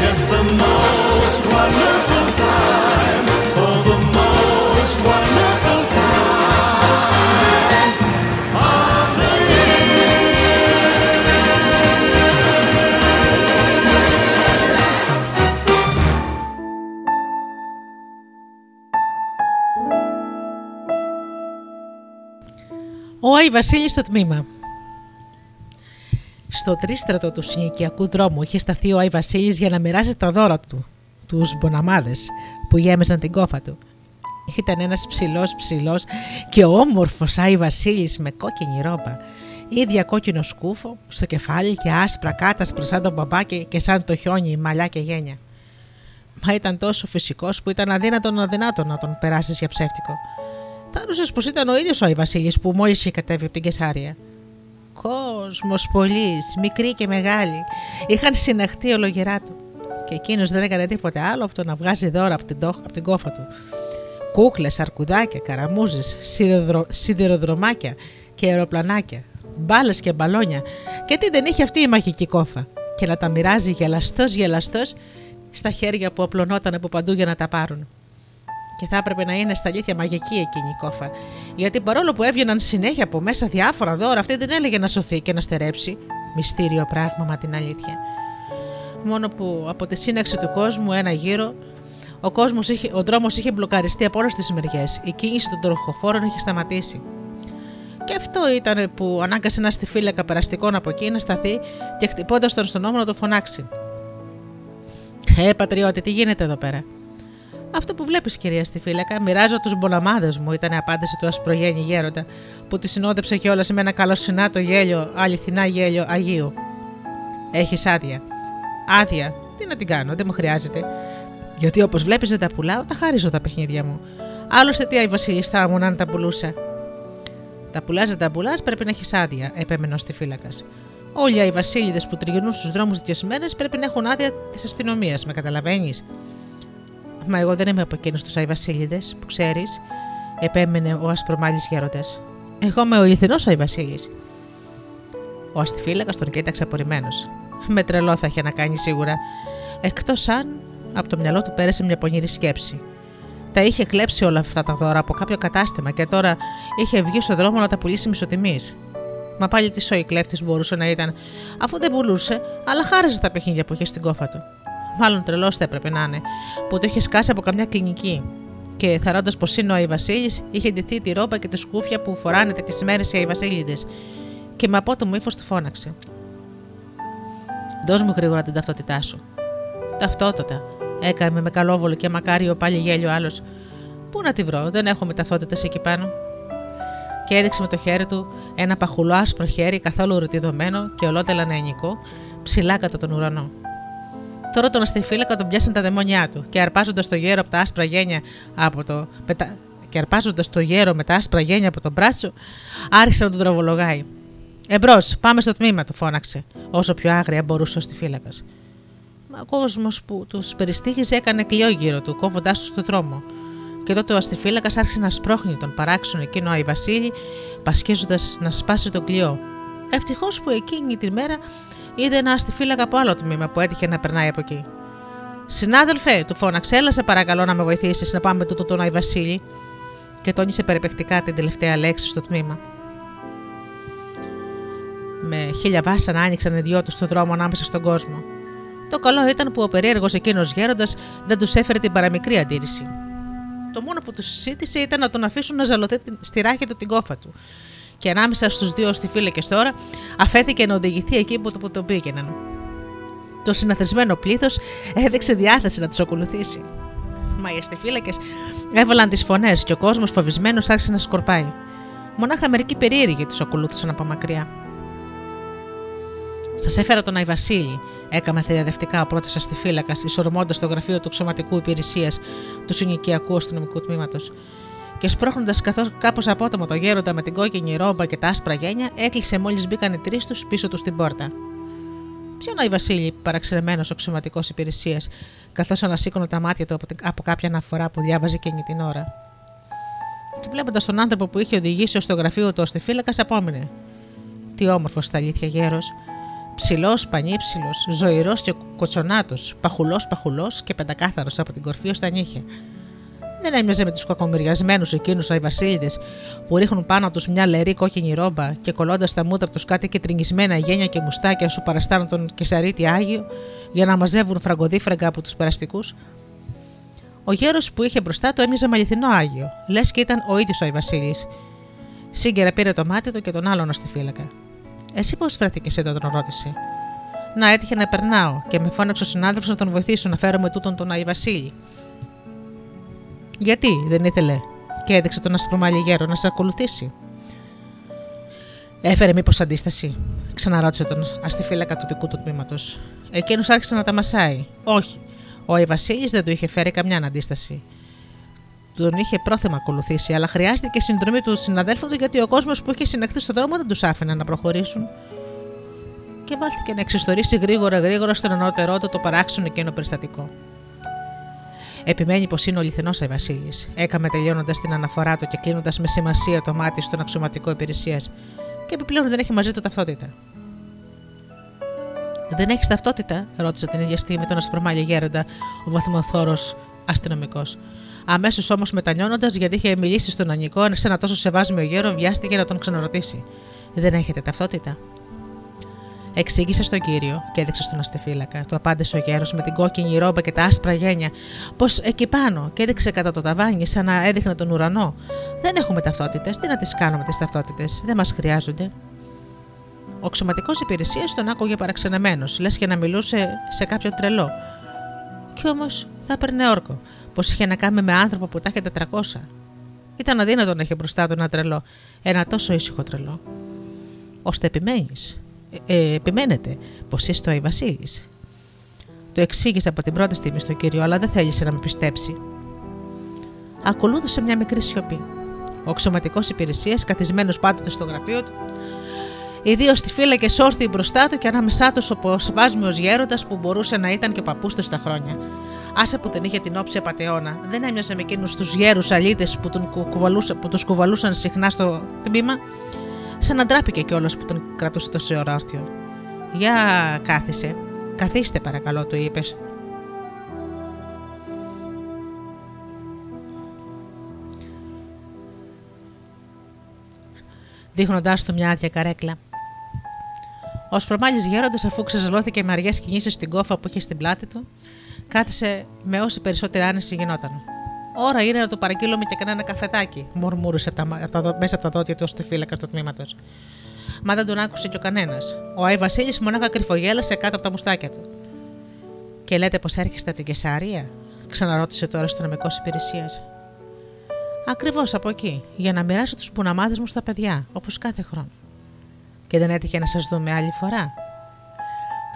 time. Yes, the most wonderful time. Oh, the most wonderful time of the Ο Άι Βασίλη στο τμήμα. Στο τρίστρατο του συνοικιακού δρόμου είχε σταθεί ο Άι Βασίλης για να μοιράσει τα δώρα του, τους μποναμάδες που γέμιζαν την κόφα του. Ήταν ένας ψηλός ψηλός και όμορφος Άι Βασίλης με κόκκινη ρόμπα, ίδια κόκκινο σκούφο στο κεφάλι και άσπρα κάτασπρα σαν τον μπαμπάκι και σαν το χιόνι, μαλλιά και γένια. Μα ήταν τόσο φυσικός που ήταν αδύνατον αδυνάτο να τον περάσεις για ψεύτικο. Θάρρωσε πως ήταν ο ίδιος ο Άι Βασίλης που μόλις είχε κατέβει από την Κεσάρια. Κόσμος πολλής, μικροί και μεγάλοι, είχαν συναχτεί ολογερά του. Και εκείνος δεν έκανε τίποτε άλλο από το να βγάζει δώρα από την, τόχ- από την κόφα του. Κούκλες, αρκουδάκια, καραμούζες, σιδηροδρομάκια και αεροπλανάκια, μπάλες και μπαλόνια. Και τι δεν είχε αυτή η μαγική κόφα. Και να τα μοιράζει γελαστός γελαστός στα χέρια που απλωνόταν από παντού για να τα πάρουν. Και θα έπρεπε να είναι στα αλήθεια μαγική εκείνη η κόφα. Γιατί παρόλο που έβγαιναν συνέχεια από μέσα διάφορα δώρα, αυτή δεν έλεγε να σωθεί και να στερέψει. Μυστήριο πράγμα, μα την αλήθεια. Μόνο που από τη σύναξη του κόσμου ένα γύρο, ο, κόσμος είχε, ο δρόμος είχε μπλοκαριστεί από όλες τις μεριές. Η κίνηση των τροχοφόρων είχε σταματήσει. Και αυτό ήταν που ανάγκασε ένας στιφύλακα περαστικών από εκεί να σταθεί και χτυπώντας τον στον ώμο να το φωνάξει. Ε, πατριώτη, τι γίνεται εδώ πέρα; Αυτό που βλέπεις, κυρία στη φύλακα, μοιράζω τους μπολαμάδε μου, ήταν η απάντηση του ασπρογέννη γέροντα, που τη συνόδεψε κιόλας με ένα καλοσυνάτο γέλιο, αληθινά γέλιο Αγίου. Έχεις άδεια. Άδεια. Τι να την κάνω, δεν μου χρειάζεται. Γιατί όπως βλέπεις δεν τα πουλάω, τα χάριζω τα παιχνίδια μου. Άλλωστε, τι η Βασιλιστά μου να αν τα πουλούσα. Τα πουλάς, δεν τα πουλάς, πρέπει να έχεις άδεια, επέμενε ο στη φύλακας. Όλοι οι βασίλειδε που τριγυρνούν στους δρόμους τέτοιε μέρε πρέπει να έχουν άδεια της αστυνομίας, με καταλαβαίνεις. Μα εγώ δεν είμαι από εκείνους τους Άι Βασίλειδες που ξέρεις, επέμενε ο ασπρομάλης γέροντα. Εγώ είμαι ο αληθινό Άι Βασίλης. Ο αστιφύλακας τον κοίταξε απορριμμένος. Με τρελό θα είχε να κάνει σίγουρα. Εκτός αν από το μυαλό του πέρασε μια πονηρή σκέψη. Τα είχε κλέψει όλα αυτά τα δώρα από κάποιο κατάστημα και τώρα είχε βγει στον δρόμο να τα πουλήσει μισοτιμής. Μα πάλι τι σοϊ κλέφτης μπορούσε να ήταν, αφού δεν πουλούσε, αλλά χάριζε τα παιχνίδια που είχε στην κόφα του. Μάλλον τρελός θα έπρεπε να είναι, που το είχε σκάσει από καμιά κλινική. Και θαρώντα πως είναι ο Αϊ Βασίλης, είχε ντυθεί τη ρόμπα και τη σκούφια που φοράνε τέτοιες μέρες οι Αϊ Βασίλειδε, και με απότομο ύφος του φώναξε. Δώσ' μου γρήγορα την ταυτότητά σου. Ταυτότητα, έκανε με καλόβολο και μακάριο πάλι γέλιο άλλος. Πού να τη βρω, δεν έχουμε ταυτότητες εκεί πάνω. Και έδειξε με το χέρι του ένα παχουλό άσπρο χέρι καθόλου ρωτιδωμένο και ολότελα νεανικό, ψηλά κατά τον ουρανό. Τώρα τον αστιφύλακα τον πιάσαν τα δαιμόνια του και αρπάζοντας το γέρο από τα άσπρα γένια από το. Πετα... Και αρπάζοντας το γέρο με τα άσπρα γένια από τον μπράτσο, άρχισε να τον τροβολογάει. Εμπρό, πάμε στο τμήμα, του φώναξε, όσο πιο άγρια μπορούσε ο στιφύλακα. Μα ο κόσμος που τους περιστήχιζε έκανε κλειό γύρω του, κόβοντάς τους στο δρόμο. Και τότε ο αστιφύλακας άρχισε να σπρώχνει τον παράξενο εκείνο Άι Βασίλη, πασχίζοντας να σπάσει το κλειό. Ευτυχώς που εκείνη τη μέρα είδε ένα αστιφύλακα από άλλο τμήμα που έτυχε να περνάει από εκεί. Συνάδελφε, του φώναξε, έλα σε παρακαλώ να με βοηθήσεις να πάμε τούτο τον Άι Βασίλη. Και τόνισε περιπεκτικά την τελευταία λέξη στο τμήμα. Με χίλια βάσανα άνοιξαν οι δυο τους στον δρόμο ανάμεσα στον κόσμο. Το καλό ήταν που ο περίεργος εκείνος γέροντας δεν τους έφερε την παραμικρή αντίρρηση. Το μόνο που τους σύντησε ήταν να τον αφήσουν να ζαλωθεί στη ράχη του την κόφα του. Και ανάμεσα στους δύο στιφύλακε τώρα αφέθηκε να οδηγηθεί εκεί που τον πήγαιναν. Το συναθρισμένο πλήθος έδειξε διάθεση να του ακολουθήσει. Μα οι αστιφύλακες έβαλαν τις φωνές και ο κόσμος φοβισμένος άρχισε να σκορπάει. Μονάχα μερικοί περίεργοι του ακολούθησαν από μακριά. Σας έφερα τον Άι Βασίλη, έκαμε θηριαδευτικά ο πρώτος αστιφύλακας, ισορμώντα το γραφείο του Ξωματικού Υπηρεσίας του Συνοικιακού Αστυνομικού Τμήματος. Και σπρώχνοντας κάπως απότομο το γέροντα με την κόκκινη ρόμπα και τα άσπρα γένια, έκλεισε μόλις μπήκαν οι τρεις τους πίσω του στην πόρτα. Ποιον Άι Βασίλη, παραξενεμένος ο Ξωματικό Υπηρεσίας, καθώς ανασήκωνε τα μάτια του από κάποια αναφορά που διάβαζε εκείνη την ώρα. Και βλέποντας τον άνθρωπο που είχε οδηγήσει ως το γραφείο του αστιφύλακα, απόμεινε. Τι όμορφος στα αλήθεια γέρος, Ψηλός, πανύψηλος, ζωηρός και κοτσονάτος, παχουλός, παχουλός και πεντακάθαρος από την κορφή ως τα νύχια. Δεν έμοιαζε με τους κακομοιριασμένου εκείνους Αϊβασίλειδε που ρίχνουν πάνω τους μια λερή κόκκινη ρόμπα και κολλώντας τα μούτρα τους κάτι κεντρινισμένα γένια και μουστάκια σου παραστάνουν τον Κεσαρίτη Άγιο για να μαζεύουν φραγκοδίφραγκα από τους περαστικούς. Ο γέρος που είχε μπροστά του έμοιαζε με αληθινό Άγιο, λες και ήταν ο ίδιος ο Αϊβασίλη. Σύγκαιρα πήρε το μάτι του και τον άλλον στη φύλακα. Εσύ πώς βρέθηκε εδώ, τον ρώτησε. Να έτυχε να περνάω και με φώναξε ο συνάδελφος να τον βοηθήσω να φέρω με τούτον τον Άι Βασίλη. Γιατί δεν ήθελε και έδειξε τον ασπρομάλι γέρο να σε ακολουθήσει. Έφερε μήπως αντίσταση, ξαναρώτησε τον αστιφύλακα του δικού του τμήματος. Εκείνος άρχισε να τα μασάει. Όχι. Ο Άι Βασίλη δεν του είχε φέρει καμιά αντίσταση τον είχε πρόθεμα ακολουθήσει, αλλά χρειάστηκε συνδρομή του συναδέλφου του γιατί ο κόσμος που είχε συνεχθεί στον δρόμο δεν τους άφηνε να προχωρήσουν. Και βάλθηκε να εξιστορήσει γρήγορα γρήγορα στον ανώτερό του το παράξενο εκείνο περιστατικό. Επιμένει πως είναι ο λιθενός Αϊ Βασίλης, έκαμε τελειώνοντας την αναφορά του και κλείνοντας με σημασία το μάτι στον αξιωματικό υπηρεσίας, και επιπλέον δεν έχει μαζί του ταυτότητα. Δεν έχεις ταυτότητα, ρώτησε την ίδια στιγμή τον ασπρομάλιο γέροντα, ο βαθμοθόρος αστυνομικός. Αμέσως όμως μετανιώνοντας, γιατί είχε μιλήσει στον Ανικό, σε ένα τόσο σεβάσμιο γέρο, βιάστηκε να τον ξαναρωτήσει. Δεν έχετε ταυτότητα. Εξήγησε στον κύριο και έδειξε στον αστεφύλακα. Του απάντησε ο γέρος με την κόκκινη ρόμπα και τα άσπρα γένια, πως εκεί πάνω και έδειξε κατά το ταβάνι σαν να έδειχνε τον ουρανό. Δεν έχουμε ταυτότητες. Τι να τις κάνουμε τις ταυτότητες, δεν μας χρειάζονται. Ο ξωματικός υπηρεσίας τον άκουγε παραξενεμένος, λες και να μιλούσε σε κάποιον τρελό. Κι όμως θα έπαιρνε όρκο πως είχε να κάνει με άνθρωπο που τα είχε 400. Ήταν αδύνατο να είχε μπροστά του ένα τρελό, ένα τόσο ήσυχο τρελό. Ώστε επιμένεις, ε, ε, επιμένετε πως είστε ο Βασίλης; Το εξήγησε από την πρώτη στιγμή στον κύριο, αλλά δεν θέλησε να με πιστέψει. Ακολούθησε μια μικρή σιωπή. Ο αξιωματικό υπηρεσίας, καθισμένος πάντοτε στο γραφείο του, οι δύο στη και όρθιοι μπροστά του και ανάμεσά τους ο σεβάσμιο γέροντας που μπορούσε να ήταν και ο παππούς του στα χρόνια. Άσε που την είχε την όψη απαταιώνα, δεν έμοιαζε με εκείνους τους γέρους αλήτες που, που τους κουβαλούσαν συχνά στο τμήμα. Σαν να ντράπηκε κιόλας που τον κρατούσε τόσο ώρα άρθιο. Για κάθισε. Καθίστε παρακαλώ, του είπες. δείχνοντάς του μια άδεια καρέκλα. Ο Σπρομάλη γέροντας, αφού ξεζαλώθηκε με αργές κινήσεις στην κόφα που είχε στην πλάτη του, κάθισε με όση περισσότερη άνεση γινόταν. Ώρα είναι να το παραγγείλουμε και κανένα καφεδάκι, μουρμούρισε από τα, από τα, μέσα από τα δόντια του ως τη φύλακα τους τμήματο. μα δεν τον άκουσε κι ο κανένας. Ο Άι Βασίλης μονάχα κρυφογέλασε κάτω από τα μουστάκια του. Και λέτε πως έρχεστε από την Κεσάρια, ξαναρώτησε τώρα στο νομικό υπηρεσίας. Ακριβώς από εκεί, για να μοιράσω τους πουναμάδες μου στα παιδιά, όπως κάθε χρόνο. Και δεν έτυχε να σας δούμε άλλη φορά;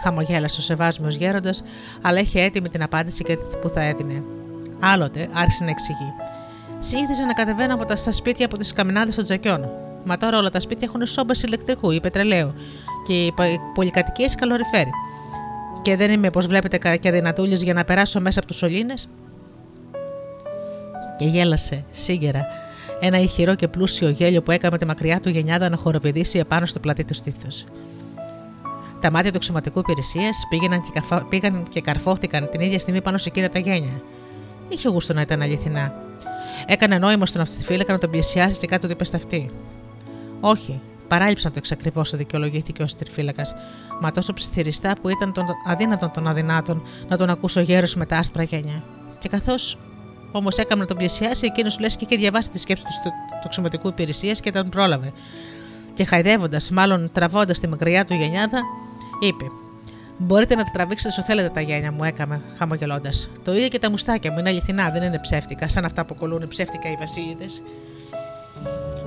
Χαμογέλασε ο σεβάσμιος γέροντας, αλλά είχε έτοιμη την απάντηση και που θα έδινε. Άλλοτε άρχισε να εξηγεί. Συνήθιζε να κατεβαίνω από τα στα σπίτια από τις καμινάδες των τζακιών. Μα τώρα όλα τα σπίτια έχουν σόμπες ηλεκτρικού ή πετρελαίου και οι πολυκατοικίες καλοριφέρει. Και δεν είμαι, όπως βλέπετε, και δυνατούλη για να περάσω μέσα από τους σωλήνες. Και γέλασε, σύγκαιρα, ένα ηχηρό και πλούσιο γέλιο που έκαμε τη μακριά του γενιάδα να χοροπηδήσει επάνω στο πλατή του στήθος. Τα μάτια του αξιωματικού υπηρεσίας πήγαιναν και, καφα... πήγαν και καρφώθηκαν την ίδια στιγμή πάνω σε εκείνα τα γένια. Είχε γούστο να ήταν αληθινά. Έκανε νόημα στον αυτοφύλακα να τον πλησιάσει και κάτι του είπε στα αυτή. Όχι, παράλειψα να το εξακριβώς, δικαιολογήθηκε ο στριφύλακα, μα τόσο ψιθυριστά που ήταν τον αδύνατον των αδυνάτων να τον ακούσω γέρος με τα άσπρα γένια. Και καθώς όμως έκαμε να τον πλησιάσει, εκείνος λες και είχε διαβάσει τη σκέψη του του αξιωματικού υπηρεσίας και τον πρόλαβε. Και χαϊδεύοντας, μάλλον τραβώντας τη μακριά του γενιάδα, είπε: Μπορείτε να τα τραβήξετε όσο θέλετε τα γένια μου, έκαμε χαμογελώντας. Το ίδιο και τα μουστάκια μου είναι αληθινά, δεν είναι ψεύτικα, σαν αυτά που κολλούν ψεύτικα οι βασίλειδες.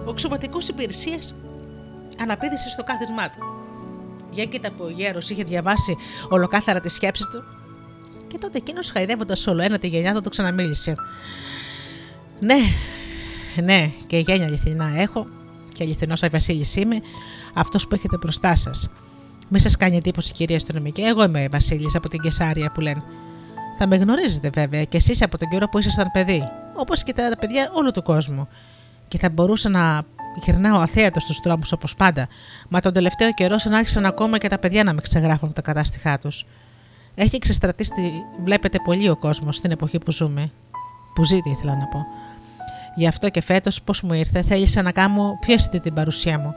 Ο αξιωματικό υπηρεσίας αναπήδησε στο κάθισμά του. Για κοίτα που ο γέρος είχε διαβάσει ολοκάθαρα τη σκέψη του, και τότε εκείνος χαϊδεύοντας όλο ένα τη γενιά θα το ξαναμίλησε. Ναι, ναι, και γένια αληθινά έχω και αληθινός Βασίλης είμαι, αυτός που έχετε μπροστά σας. Μη σας κάνει εντύπωση, κυρία Αστυνομική, εγώ είμαι Βασίλη από την Κεσάρια που λένε. Θα με γνωρίζετε βέβαια και εσείς από τον καιρό που ήσασταν παιδί, όπως και τα παιδιά όλου του κόσμου. Και θα μπορούσα να γυρνάω αθέατος στους δρόμου όπως πάντα, μα τον τελευταίο καιρό σαν άρχισαν ακόμα και τα παιδιά να με ξεγράφουν τα κατάστοιχά τους. Έχει ξεστρατήσει, βλέπετε, πολύ ο κόσμος στην εποχή που ζούμε. Που ζείτε, ήθελα να πω. Γι' αυτό και φέτος, πώς μου ήρθε, θέλησα να κάνω πιο αισθητή την παρουσία μου.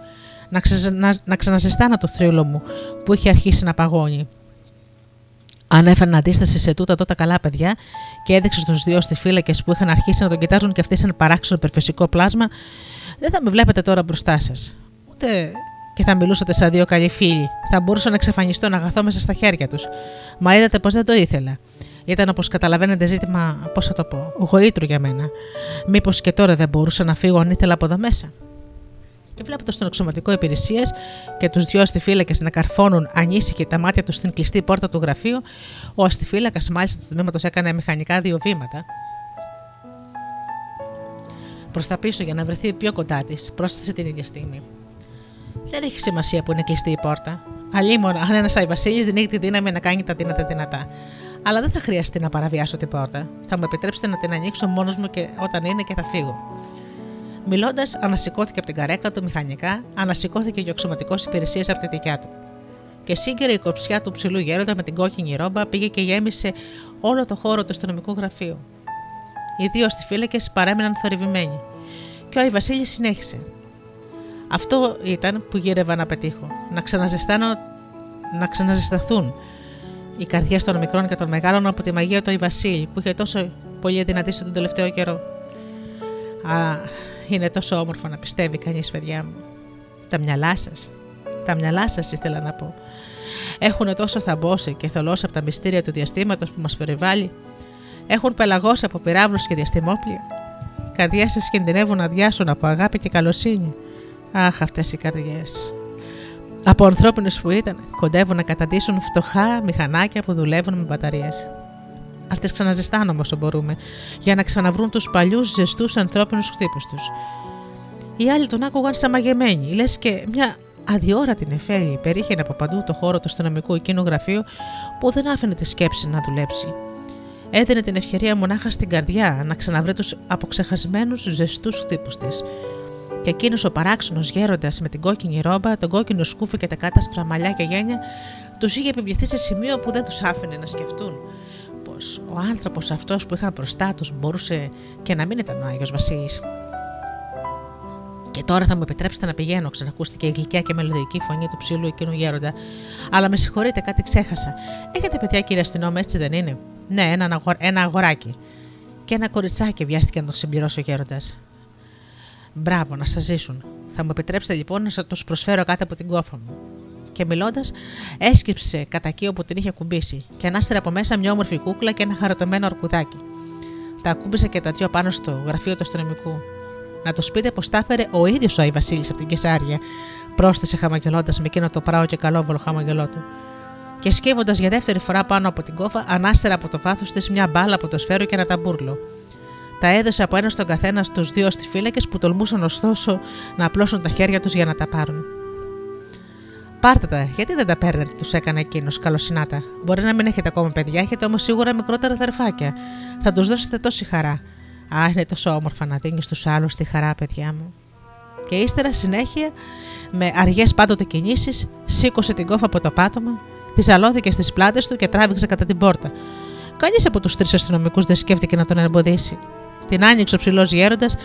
Να, ξε, να, να ξαναζεστάνω το θρύλο μου που είχε αρχίσει να παγώνει. Αν έφερνα αντίσταση σε τούτα τότε καλά παιδιά και έδειξε στους δύο στιφύλακε που είχαν αρχίσει να τον κοιτάζουν και αυτοί σαν παράξενο υπερφυσικό πλάσμα, δεν θα με βλέπετε τώρα μπροστά σας. Ούτε και θα μιλούσατε σαν δύο καλοί φίλοι. Θα μπορούσα να εξαφανιστώ να αγαθώ μέσα στα χέρια τους. Μα είδατε πως δεν το ήθελα. Ήταν όπως καταλαβαίνετε ζήτημα, πώς θα το πω, γοήτρου για μένα. Μήπως και τώρα δεν μπορούσα να φύγω αν ήθελα από εδώ μέσα. Και βλέποντα τον αξιωματικό υπηρεσία και τους δυο αστιφύλακες να καρφώνουν ανήσυχοι τα μάτια τους στην κλειστή πόρτα του γραφείου, ο αστιφύλακας μάλιστα του τμήματος έκανε μηχανικά δύο βήματα. Προς τα πίσω για να βρεθεί πιο κοντά της, πρόσθεσε την ίδια στιγμή. Δεν έχει σημασία που είναι κλειστή η πόρτα. Αλλήμον, αν ένας Αϊ δεν έχει τη δύναμη να κάνει τα δύνατα δυνατά. Αλλά δεν θα χρειαστεί να παραβιάσω την πόρτα. Θα μου επιτρέψετε να την ανοίξω μόνος μου και όταν είναι και θα φύγω. Μιλώντας, ανασηκώθηκε από την καρέκλα του μηχανικά, ανασηκώθηκε και ο αξιωματικό υπηρεσίας από τη δικιά του. Και σύγκαιρε η κοψιά του ψηλού γέροντα με την κόκκινη ρόμπα πήγε και γέμισε όλο το χώρο του αστυνομικού γραφείου. Οι δύο αστιφύλακε παρέμειναν θορυβημένοι. Και ο Άι Βασίλης συνέχισε. Αυτό ήταν που γύρευα να πετύχω. Να ξαναζεστάνω, να ξαναζεσταθούν οι καρδιές των μικρών και των μεγάλων από τη μαγεία του Άι Βασίλη που είχε τόσο πολύ αδυνατήσει τον τελευταίο καιρό. Α, είναι τόσο όμορφο να πιστεύει κανείς, παιδιά μου. Τα μυαλά σας. Τα μυαλά σας ήθελα να πω. Έχουν τόσο θαμπόσει και θολώσει από τα μυστήρια του διαστήματος που μας περιβάλλει. Έχουν πελαγώσει από πυράβλους και διαστημόπλια. Οι καρδιέ σας κινδυνεύουν να αδειάσουν από αγάπη και καλοσύνη. Αχ, αυτές οι καρδιές. Από ανθρώπινε που ήταν, κοντεύουν να καταντήσουν φτωχά μηχανάκια που δουλεύουν με μπαταρίες. Α τις ξαναζεστάνουμε όσο μπορούμε, για να ξαναβρούν τους παλιούς ζεστούς ανθρώπινους χτύπους τους. Οι άλλοι τον άκουγαν σαν μαγεμένοι, λες και μια αδιόρατη νεφέλη περίχαινε από παντού το χώρο του αστυνομικού εκείνου γραφείου που δεν άφηνε τη σκέψη να δουλέψει. Έδινε την ευκαιρία μονάχα στην καρδιά να ξαναβρει τους αποξεχασμένους ζεστούς χτύπους της και εκείνος ο παράξενος γέροντας με την κόκκινη ρόμπα, τον κόκκινο σκούφο και τα κάτασπρα μαλλιά και γένια, τους είχε επιβληθεί σε σημείο που δεν τους άφηνε να σκεφτούν πω ο άνθρωπος αυτός που είχαν μπροστά τους μπορούσε και να μην ήταν ο Άγιος Βασίλης. Και τώρα θα μου επιτρέψετε να πηγαίνω, ξανακούστηκε η γλυκιά και μελωδική φωνή του ψήλου εκείνου γέροντα. Αλλά με συγχωρείτε, κάτι ξέχασα. Έχετε παιδιά, κύριε αστυνόμο, έτσι δεν είναι; Ναι, ένα, ένα αγοράκι. Και ένα κοριτσάκι βιάστηκε να το συμπληρώσει ο γέροντας. Μπράβο, να σας ζήσουν. Θα μου επιτρέψετε λοιπόν να σα τους προσφέρω κάτι από την κόφα μου. Και μιλώντας, έσκυψε κατά εκεί όπου την είχε κουμπίσει, και ανάστερα από μέσα μια όμορφη κούκλα και ένα χαρατωμένο αρκουδάκι. Τα ακούμπησε και τα δυο πάνω στο γραφείο του αστυνομικού. Να το σπείτε πως τα έφερε ο ίδιος ο Άι Βασίλης από την Κεσάρια, πρόσθεσε χαμογελώντα με εκείνο το πράο και καλόβολο χαμογελό του. Και σκύβοντας για δεύτερη φορά πάνω από την κόφα, ανάστερα από το βάθος της μια μπάλα από το σφαίρο και ένα ταμπούρλο. Τα έδωσε από ένα στον καθένα στους δύο στιφύλακε που τολμούσαν ωστόσο να απλώσουν τα χέρια τους για να τα πάρουν. Πάρτε τα, γιατί δεν τα παίρνετε, τους έκανε εκείνος καλοσυνάτα. Μπορεί να μην έχετε ακόμα παιδιά, έχετε όμως σίγουρα μικρότερα αδερφάκια. Θα τους δώσετε τόση χαρά. Α, είναι τόσο όμορφα να δίνεις στου άλλους τη χαρά, παιδιά μου. Και ύστερα συνέχεια, με αργές πάντοτε κινήσεις, σήκωσε την κόφα από το πάτωμα, τη ζαλώθηκε στις πλάτες του και τράβηξε κατά την πόρτα. Κανείς από τους τρεις αστυνομικούς δεν σκέφτηκε να τον εμποδίσει. Την άνοιξε ο ψηλός γέροντας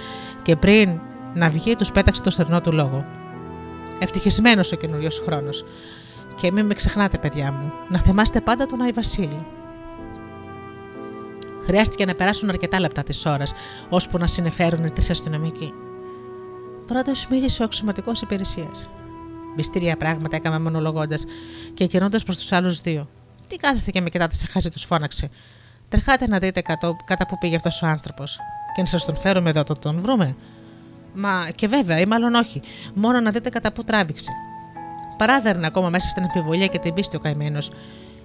και πριν να βγει, τους πέταξε το στερνό του λόγο. Ευτυχισμένος ο καινούριος χρόνος. Και μην με ξεχνάτε, παιδιά μου, να θυμάστε πάντα τον Άι Βασίλη. Χρειάστηκε να περάσουν αρκετά λεπτά της ώρας, ώσπου να συνεφέρουν οι τρεις αστυνομικοί. Πρώτος μίλησε ο αξιωματικός υπηρεσίας. Μυστήρια πράγματα έκαμε μονολογώντας και γυρνώντα προς τους άλλους δύο. Τι κάθεστε και με κοιτάτε σε χάζι, τους φώναξε. Τρεχάτε να δείτε κατώ, κατά που πήγε αυτός ο άνθρωπος. Και να σας τον φέρουμε εδώ, το τον βρούμε. Μα και βέβαια, ή μάλλον όχι, μόνο να δείτε κατά πού τράβηξε. Παράδερνε ακόμα μέσα στην αμφιβολία και την πίστη ο καημένος.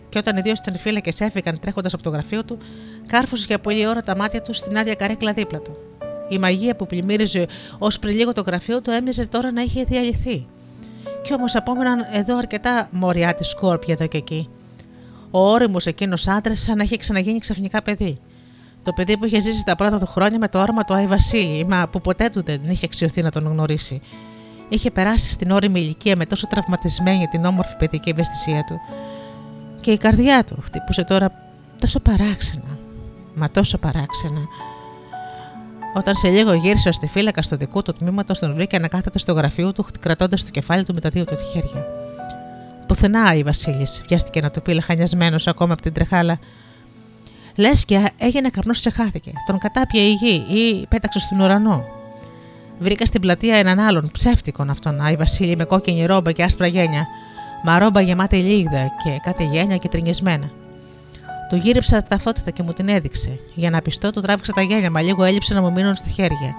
Και όταν οι δύο στενφύλακε έφυγαν τρέχοντας από το γραφείο του, κάρφωσε για πολλή ώρα τα μάτια του στην άδεια καρέκλα δίπλα του. Η μαγεία που πλημμύριζε ως πριν λίγο το γραφείο του έμοιαζε τώρα να είχε διαλυθεί. Κι όμως απόμεναν εδώ αρκετά μόρια της σκόρπια εδώ και εκεί. Ο όριμος εκείνος άντρας σαν να είχε ξαναγίνει ξαφνικά παιδί. Το παιδί που είχε ζήσει τα πρώτα του χρόνια με το όραμα του Άι Βασίλη, μα που ποτέ του δεν είχε αξιωθεί να τον γνωρίσει. Είχε περάσει στην όρημη ηλικία με τόσο τραυματισμένη την όμορφη παιδική ευαισθησία του. Και η καρδιά του χτυπούσε τώρα τόσο παράξενα. Μα τόσο παράξενα. Όταν σε λίγο γύρισε στη φύλακα στο δικό του τμήματος, τον βρήκε να κάθεται στο γραφείο του, κρατώντας το κεφάλι του με τα δύο του χέρια. Πουθενά η Βασίλης, βιάστηκε να το πει λαχανιασμένος ακόμα από την τρεχάλα. Λες και έγινε καπνός και χάθηκε. Τον κατάπιε η γη ή πέταξε στον ουρανό. Βρήκα στην πλατεία έναν άλλον, ψεύτικον αυτόν, Άι Βασίλη με κόκκινη ρόμπα και άσπρα γένια. Μα ρόμπα γεμάτη λίγδα και κάτι γένια και τριγισμένα. Του γύριψα τα ταυτότητα και μου την έδειξε. Για να πιστώ, του τράβηξα τα γένια, μα λίγο έλειψε να μου μείνουν στα χέρια.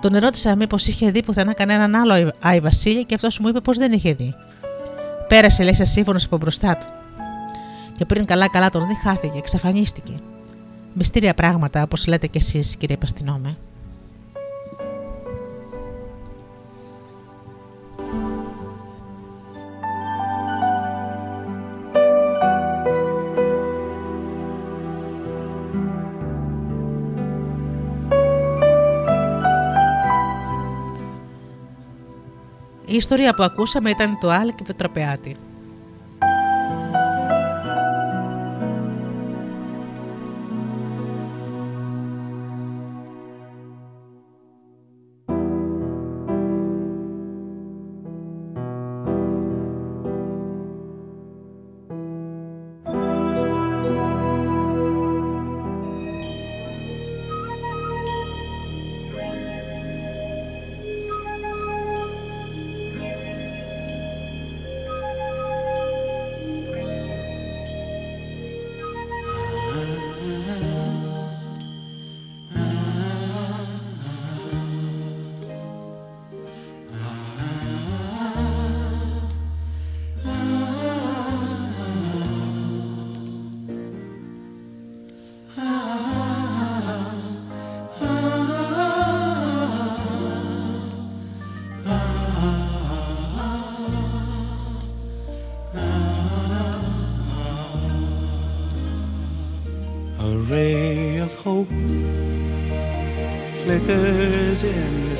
Τον ερώτησα μήπως είχε δει πουθενά κανέναν άλλο Άι Βασίλη και αυτός μου είπε πως δεν είχε δει. Πέρασε, λέει, σε σύμφωνο από μπροστά του. Και πριν καλά-καλά τον δει, χάθηκε, εξαφανίστηκε. Μυστήρια πράγματα, όπως λέτε κι εσείς, κύριε Παστινόμε. Η ιστορία που ακούσαμε ήταν το Άλκ Πετροπεάτη.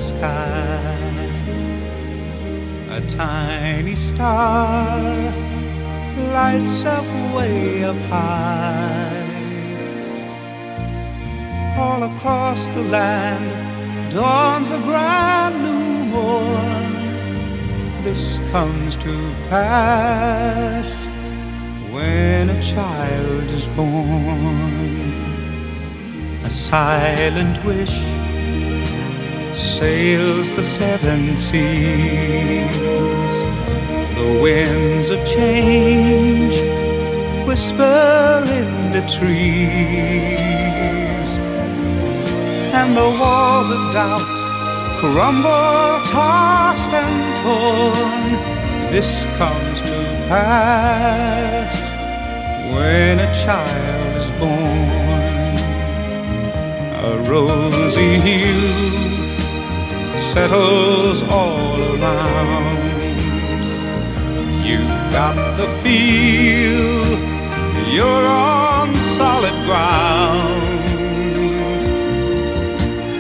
Sky. A tiny star lights up way up high. All across the land dawns a brand new morn. This comes to pass when a child is born. A silent wish sails the seven seas. The winds of change whisper in the trees, and the walls of doubt crumble, tossed and torn. This comes to pass when a child is born. A rosy hue settles all around. You've got the feel you're on solid ground.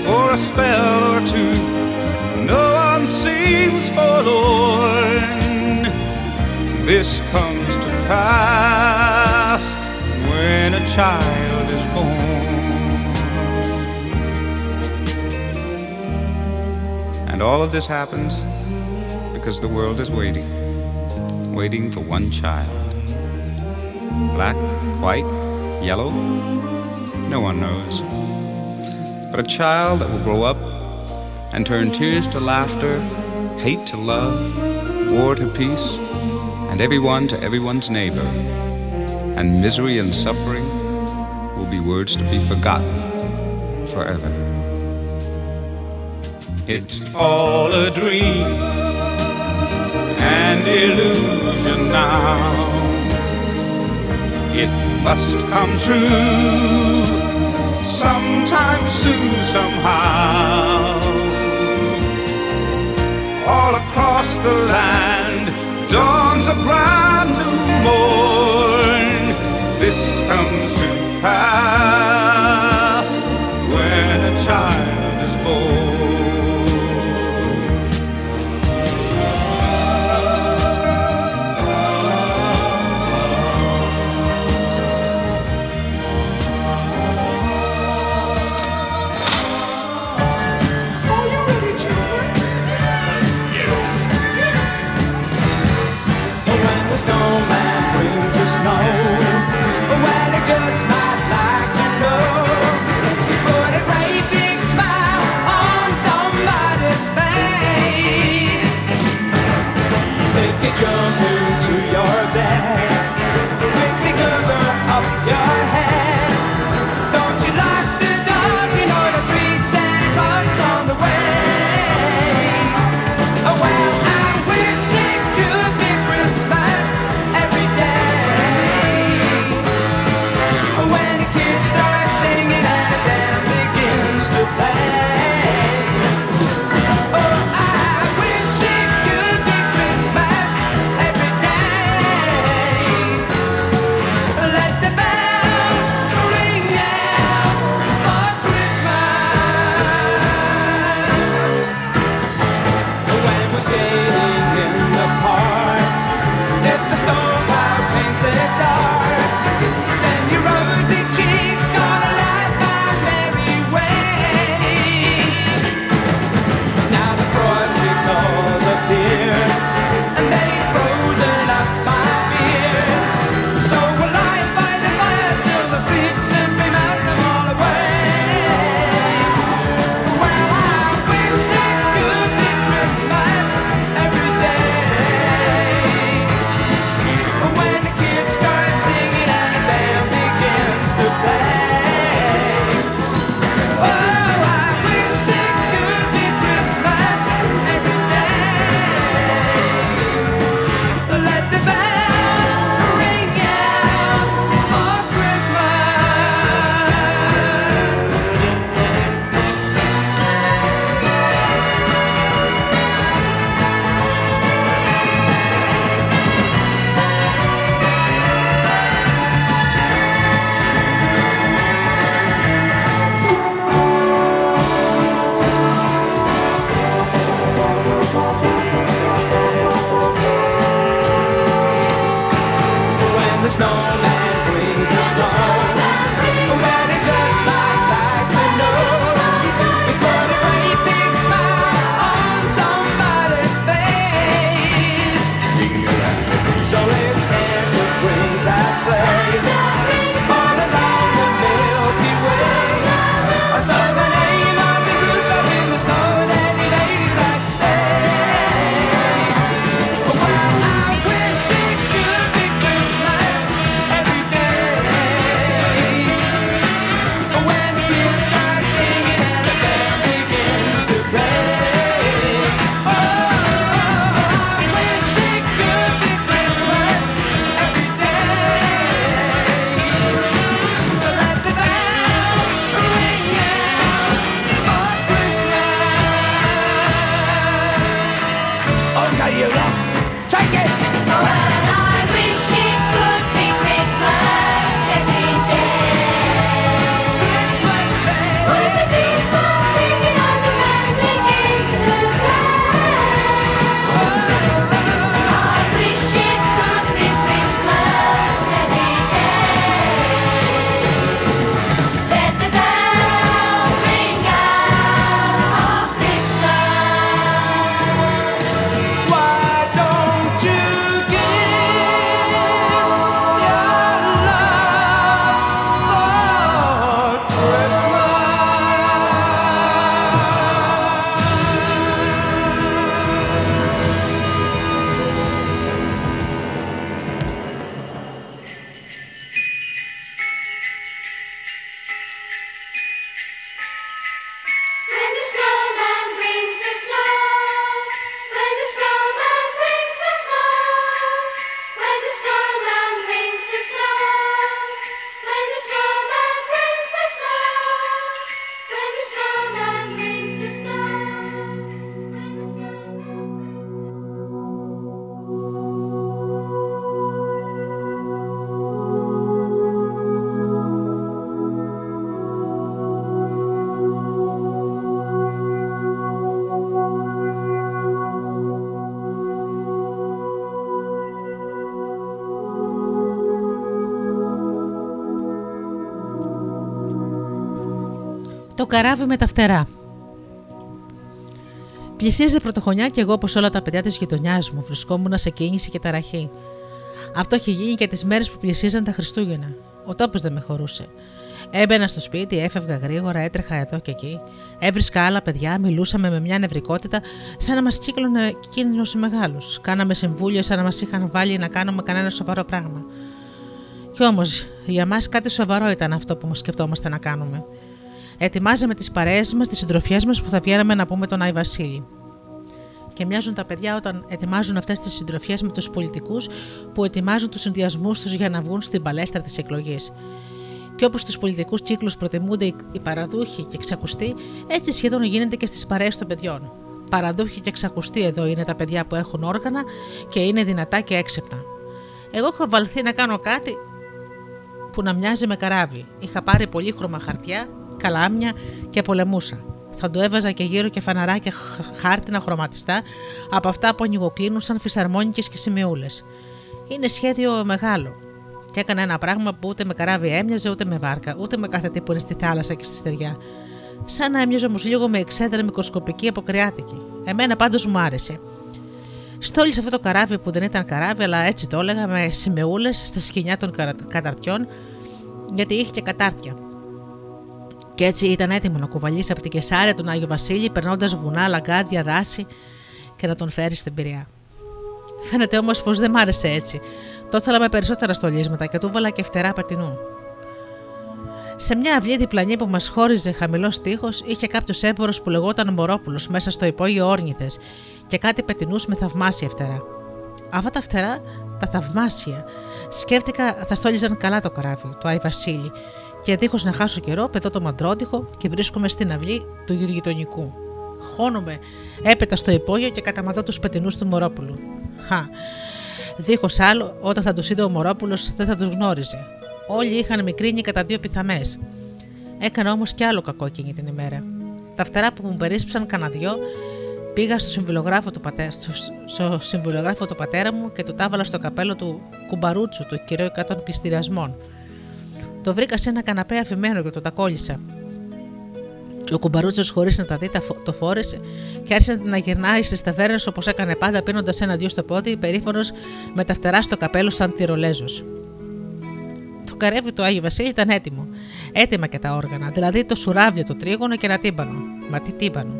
For a spell or two, no one seems forlorn. This comes to pass when a child And all of this happens because the world is waiting, waiting for one child. Black, white, yellow, no one knows. But a child that will grow up and turn tears to laughter, hate to love, war to peace, and everyone to everyone's neighbor. And misery and suffering will be words to be forgotten forever. It's all a dream and illusion now. It must come true sometime soon, somehow. All across the land dawns a brand new morn. This comes to pass καράβι με τα φτερά. Πλησίαζε πρωτοχρονιά και εγώ, όπως όλα τα παιδιά της γειτονιάς μου, βρισκόμουν σε κίνηση και ταραχή. Αυτό είχε γίνει και τις μέρες που πλησίαζαν τα Χριστούγεννα. Ο τόπος δεν με χωρούσε. Έμπαινα στο σπίτι, έφευγα γρήγορα, έτρεχα εδώ και εκεί. Έβρισκα άλλα παιδιά, μιλούσαμε με μια νευρικότητα, σαν να μας κύκλωνε κίνδυνος μεγάλου. Κάναμε συμβούλια, σαν να μας είχαν βάλει να κάνουμε κανένα σοβαρό πράγμα. Κι όμως, για μας κάτι σοβαρό ήταν αυτό που σκεφτόμαστε να κάνουμε. Ετοιμάζαμε τις παρέες μας, τις συντροφιές μας που θα βγαίναμε να πούμε τον Άι Βασίλη. Και μοιάζουν τα παιδιά όταν ετοιμάζουν αυτές τις συντροφιές με τους πολιτικούς που ετοιμάζουν τους συνδυασμούς τους για να βγουν στην παλέστρα της εκλογής. Και όπως στους πολιτικούς κύκλους προτιμούνται οι παραδούχοι και εξακουστοί, έτσι σχεδόν γίνεται και στις παρέες των παιδιών. Παραδούχοι και εξακουστοί εδώ είναι τα παιδιά που έχουν όργανα και είναι δυνατά και έξυπνα. Εγώ έχω βαλθεί να κάνω κάτι που να μοιάζει με καράβι. Είχα πάρει πολύχρωμα χαρτιά, καλάμια και πολεμούσα. Θα του έβαζα και γύρω και φαναράκια χάρτινα χρωματιστά από αυτά που ανοιγοκλίνουν σαν φυσαρμόνικες και σημειούλες. Είναι σχέδιο μεγάλο. Και έκανα ένα πράγμα που ούτε με καράβι έμοιαζε, ούτε με βάρκα, ούτε με κάθε τι που είναι στη θάλασσα και στη στεριά. Σαν να έμοιαζε όμως λίγο με εξέδρα μικροσκοπική αποκριάτικη. Εμένα πάντως μου άρεσε. Στόλισε αυτό το καράβι που δεν ήταν καράβι, αλλά έτσι το έλεγα με σημεούλες στα σκηνιά των καταρτιών, γιατί είχε και κατάρτια. Και έτσι ήταν έτοιμο να κουβαλήσει από την Κεσάρια τον Άγιο Βασίλη, περνώντας βουνά, λαγκάδια, δάση και να τον φέρει στην πυριά. Φαίνεται όμως πως δεν μ' άρεσε έτσι. Το ήθελα με περισσότερα στολίσματα και του βάλα και φτερά πατινού. Σε μια αυλή διπλανή που μας χώριζε χαμηλός τείχο, είχε κάποιος έμπορο που λεγόταν Μωρόπουλος μέσα στο υπόγειο όρνηθες και κάτι πετινούς με θαυμάσια φτερά. Αυτά τα φτερά, τα θαυμάσια, σκέφτηκα θα στόλιζαν καλά το καράβι, το Άι Βασίλη, και δίχως να χάσω καιρό, πετώ το μαντρότυχο και βρίσκομαι στην αυλή του γειτονικού. Χώνομαι έπετα στο υπόγειο και καταματώ τους πετινούς του Μωρόπουλου. Χα, δίχως άλλο, όταν θα τους είδε ο Μωρόπουλος, δεν θα τους γνώριζε. Όλοι είχαν μικρύνει κατά δύο πιθαμές. Έκανα όμως κι άλλο κακό εκείνη την ημέρα. Τα φτερά που μου περίσψαν κανένα δυο, πήγα στο συμβιλογράφο, του πατέρα, στο, στο συμβιλογράφο του πατέρα μου και του τάβαλα στο καπέλο του κουμπαρούτσου, του κυριόικατων πληστηριασμών. Το βρήκα σε ένα καναπέ αφημένο και το τακόλισα. Ο κουμπαρούτσος, χωρίς να τα δει, το φόρεσε και άρχισε να γυρνάει στις ταβέρνες όπως έκανε πάντα, πίνοντας ένα-δυο στο πόδι, περήφανος με τα φτερά στο καπέλο σαν τυρολέζος. Το καρέβι του Άγιου Βασίλη ήταν έτοιμο. Έτοιμα και τα όργανα, δηλαδή το σουράβιο, το τρίγωνο και ένα τύμπανο. Μα τι τύμπανο.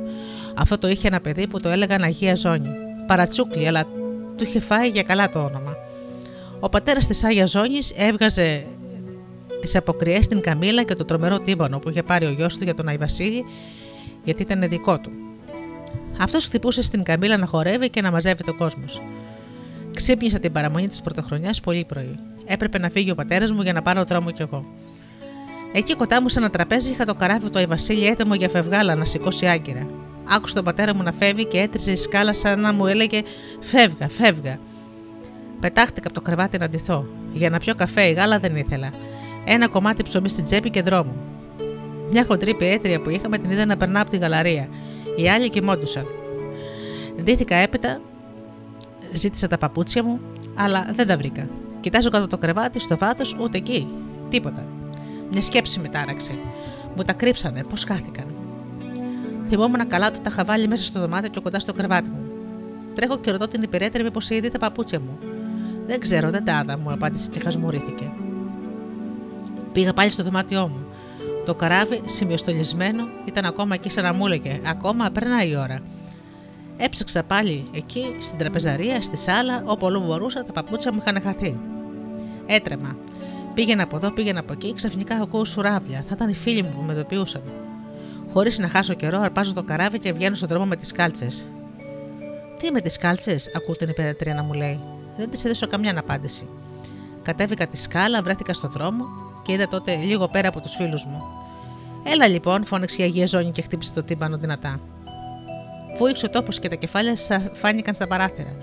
Αυτό το είχε ένα παιδί που το έλεγαν Αγία Ζώνη. Παρατσούκλι, αλλά του είχε φάει για καλά το όνομα. Ο πατέρας της Άγιας Ζώνης έβγαζε τις αποκριές στην Καμίλα και το τρομερό τύμπανο που είχε πάρει ο γιος του για τον Άι Βασίλη, γιατί ήταν δικό του. Αυτός χτυπούσε στην Καμίλα να χορεύει και να μαζεύει τον κόσμος. Ξύπνησα την παραμονή της πρωτοχρονιάς πολύ πρωί. Έπρεπε να φύγει ο πατέρας μου για να πάρω δρόμο κι εγώ. Εκεί κοντά μου σε ένα τραπέζι είχα το καράβι του Άι Βασίλη έτοιμο για φευγάλα να σηκώσει άγκυρα. Άκουσα τον πατέρα μου να φεύγει και έτριζε η σκάλα σαν να μου έλεγε Φεύγα, φεύγα. Πετάχτηκα από το κρεβάτι να ντυθώ. Για να πιω καφέ ή γάλα δεν ήθελα ένα κομμάτι ψωμί στην τσέπη και δρόμο. Μια χοντρή πιέτρια που είχαμε την είδα να περνά από τη γαλαρία. Οι άλλοι κοιμόντουσαν. Ντύθηκα έπειτα, ζήτησα τα παπούτσια μου, αλλά δεν τα βρήκα. Κοιτάζω κάτω το κρεβάτι, στο βάθος, ούτε εκεί. Τίποτα. Μια σκέψη με τάραξε. Μου τα κρύψανε, πώς χάθηκαν. Θυμόμουν καλά ότι τα είχα βάλει μέσα στο δωμάτιο και κοντά στο κρεβάτι μου. Τρέχω και ρωτώ την υπηρέτρια μήπως είδε τα παπούτσια μου. Δεν ξέρω, δεν τα μου απάντησε και χασμουρήθηκε. Πήγα πάλι στο δωμάτιό μου. Το καράβι, σημειοστολισμένο, ήταν ακόμα εκεί σαν να μου έλεγε: Ακόμα περνάει η ώρα. Έψαξα πάλι εκεί, στην τραπεζαρία, στη σάλα, όπου όλο μπορούσα, τα παπούτσια μου είχαν χαθεί. Έτρεμα. Πήγαινα από εδώ, πήγαινα από εκεί, ξαφνικά ακούω σουράβια. Θα ήταν οι φίλοι μου που με ειδοποιούσαν. Χωρίς να χάσω καιρό, αρπάζω το καράβι και βγαίνω στον δρόμο με τις κάλτσες. Τι με τις κάλτσες, ακούω την υπηρετρία να μου λέει. Δεν της έδωσα καμιά απάντηση. Κατέβηκα τη σκάλα, βρέθηκα στον δρόμο και είδα τότε λίγο πέρα από τους φίλους μου. Έλα λοιπόν, φώναξε η Αγία Ζώνη και χτύπησε το τύμπανο δυνατά. Φούηξε ο τόπος και τα κεφάλια φάνηκαν στα παράθυρα.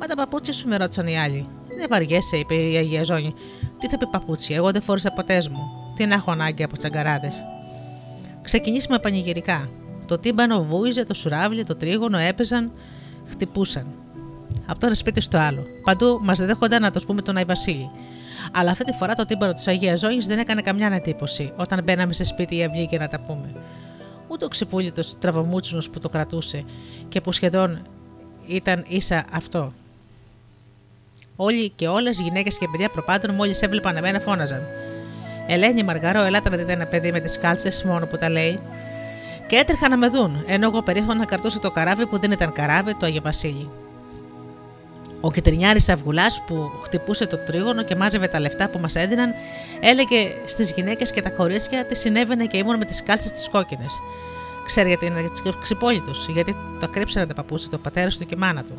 Μα τα παπούτσια σου με ρώτησαν οι άλλοι. Δεν βαριέσαι, είπε η Αγία Ζώνη. Τι θα πει παπούτσια, εγώ δεν φόρησα ποτέ μου. Τι να έχω ανάγκη από τσαγκαράδε. Ξεκινήσαμε πανηγυρικά. Το τύμπανο βούιζε, το σουράβλι, το τρίγωνο έπαιζαν, χτυπούσαν. Από το ένα σπίτι στο άλλο. Παντού μας δέχονταν να το πούμε τον Άι Βασίλη. Αλλά αυτή τη φορά το τύμπανο της Αγίας Ζώνη δεν έκανε καμιά εντύπωση όταν μπαίναμε σε σπίτι ή αυγή και να τα πούμε. Ούτε ο ξυπούλητος τραβομούτσινος που το κρατούσε και που σχεδόν ήταν ίσα αυτό. Όλοι και όλες, γυναίκες και παιδιά προπάντων, μόλις έβλεπαν εμένα, φώναζαν. Ελένη Μαργαρό, ελάτε να δείτε ένα παιδί με τις κάλτσες μόνο που τα λέει. Και έτρεχαν να με δουν, ενώ εγώ περίφωνα κρατούσα το καράβι που δεν ήταν καράβι, το Αγιο Βασίλη. Ο κυτρινιάρη Αυγουλάς που χτυπούσε το τρίγωνο και μάζευε τα λεφτά που μας έδιναν, έλεγε στις γυναίκες και τα κορίτσια τι συνέβαινε και ήμουν με τις κάλτσες τις κόκκινες. Ξέρει γιατί είναι ξυπόλυτος, γιατί το κρύψανε τα παππούτσια του πατέρα του και η μάνα του.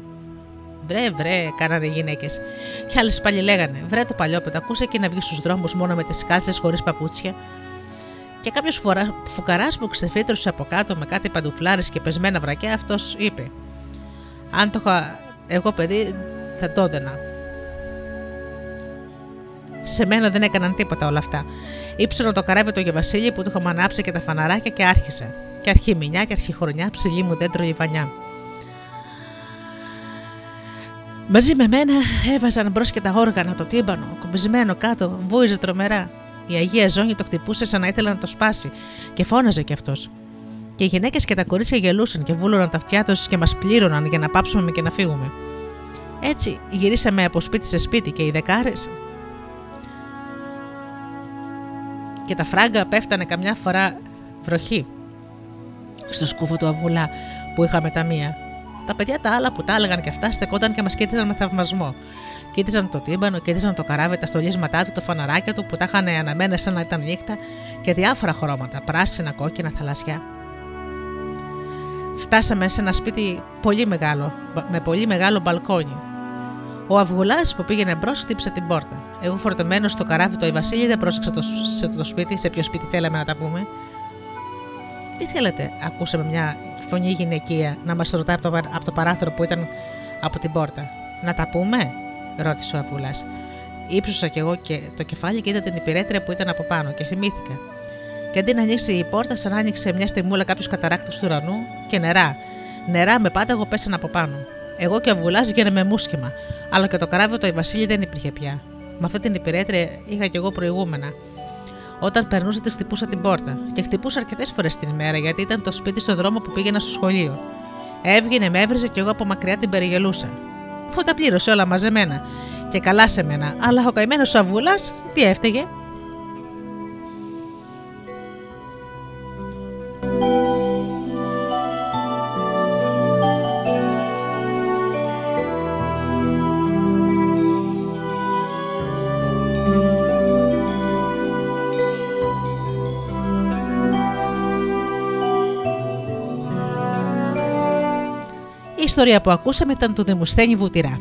Βρε, βρε, κάνανε οι γυναίκες. Και άλλες πάλι λέγανε: Βρε το παλιό πετακούσε και να βγει στους δρόμους μόνο με τις κάλτσες χωρίς παπούτσια. Και κάποιος φουκαράς που ξεφύτρωσε από κάτω με κάτι παντουφλάρες και πεσμένα βρακιά, αυτός είπε: Αν το είχα εγώ παιδί, θα το έδαινα. Σε μένα δεν έκαναν τίποτα όλα αυτά. Ήψωνα το καράβι του Γεβασίλη που του είχαμε ανάψει και τα φαναράκια και άρχισε. Και αρχή μηνιά και αρχή χρονιά, ψηλή μου δέντρο λιβανιά. Μαζί με μένα έβαζαν μπρος και τα όργανα, το τύμπανο, κομπισμένο κάτω, βούιζε τρομερά. Η Αγία Ζώνη το χτυπούσε σαν να ήθελε να το σπάσει και φώναζε κι αυτός. Και οι γυναίκες και τα κορίτσια γελούσαν και βούλωναν τα αυτιά τους και μας πλήρωναν για να πάψουμε και να φύγουμε. Έτσι γυρίσαμε από σπίτι σε σπίτι και οι δεκάρες. Και τα φράγκα πέφτανε καμιά φορά βροχή στο σκούφο του αβουλά που είχαμε τα μία. Τα παιδιά τα άλλα που τα έλεγαν και αυτά στεκόταν και μας κοίταζαν με θαυμασμό. Κοίταζαν το τύμπανο, κοίταζαν το καράβι, τα στολίσματά του, το φαναράκια του που τα είχαν αναμένα σαν να ήταν νύχτα και διάφορα χρώματα, πράσινα, κόκκινα, θαλασσιά. Φτάσαμε σε ένα σπίτι πολύ μεγάλο, με πολύ μεγάλο μπαλκόνι. Ο Αυγουλάς που πήγαινε μπρος χτύπησε την πόρτα. Εγώ φορτωμένος στο καράβι το Βασίλη δεν πρόσεξα το, σε το σπίτι, σε ποιο σπίτι θέλαμε να τα πούμε. Τι θέλετε, ακούσαμε μια φωνή γυναικεία να μας ρωτάει από το, από το παράθυρο που ήταν από την πόρτα. Να τα πούμε, ρώτησε ο Αυγουλάς. Ήψωσα κι εγώ και το κεφάλι και είδα την υπηρέτρια που ήταν από πάνω και θυμήθηκα. Και αντί να ανοίξει η πόρτα, σαν άνοιξε μια στιγμούλα κάποιος καταράκτη του ουρανού και νερά. Νερά με πάταγο πέσαν από πάνω. Εγώ και ο Αυγουλά γίναμε μουσχημα, αλλά και το καράβι του Βασίλη δεν υπήρχε πια. Με αυτή την υπηρέτρια είχα κι εγώ προηγούμενα. Όταν περνούσα, της χτυπούσα την πόρτα. Και χτυπούσα αρκετές φορές την ημέρα, γιατί ήταν το σπίτι στο δρόμο που πήγαινα στο σχολείο. Έβγαινε, με έβριζε κι εγώ από μακριά την περιγελούσα. Που τα πλήρωσε όλα μαζεμένα. Και καλά σε μένα. Αλλά ο καημένος Αβούλας, τι έφταιγε; Ιστορία που ακούσαμε ήταν του Δημοσθένη Βουτυρά.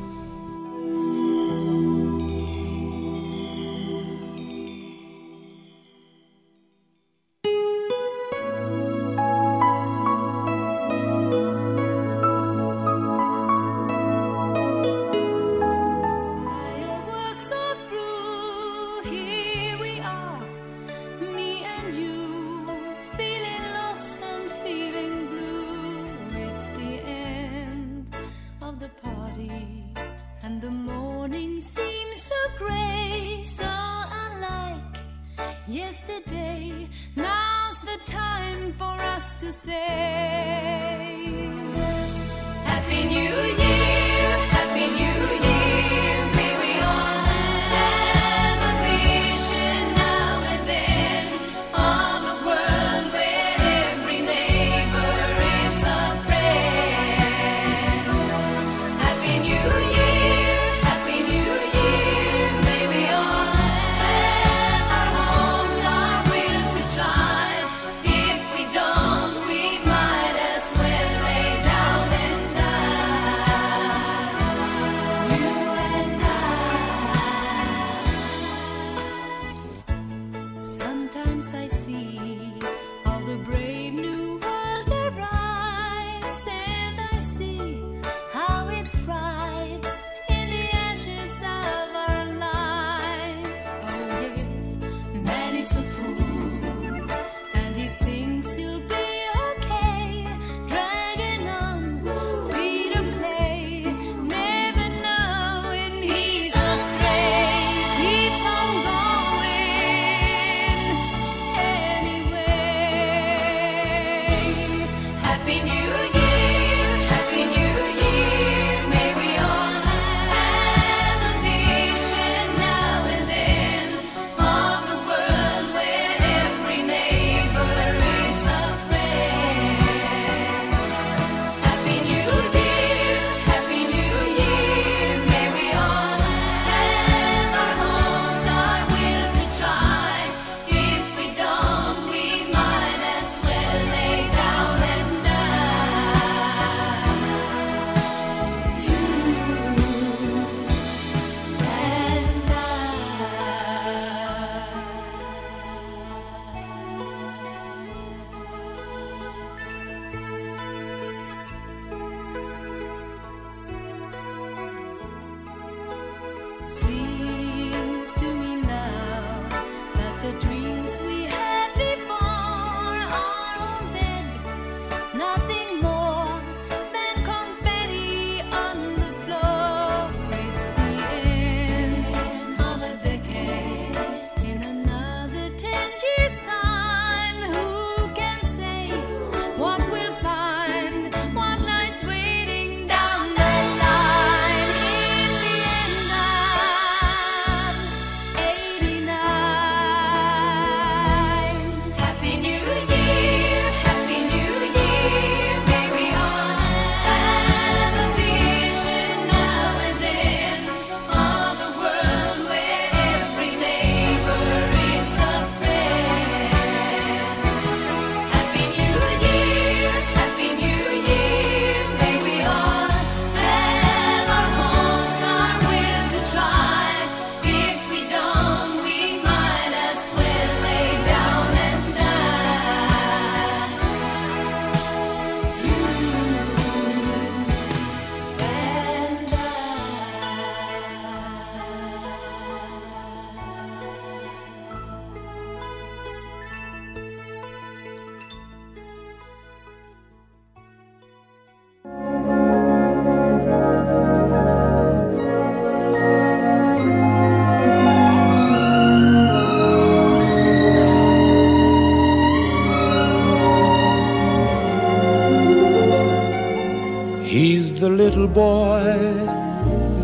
Little boy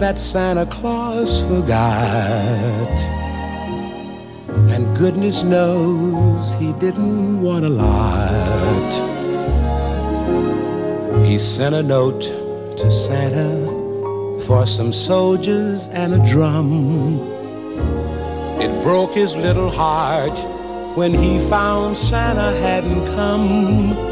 that Santa Claus forgot. And goodness knows he didn't want a lot. He sent a note to Santa for some soldiers and a drum. It broke his little heart when he found Santa hadn't come.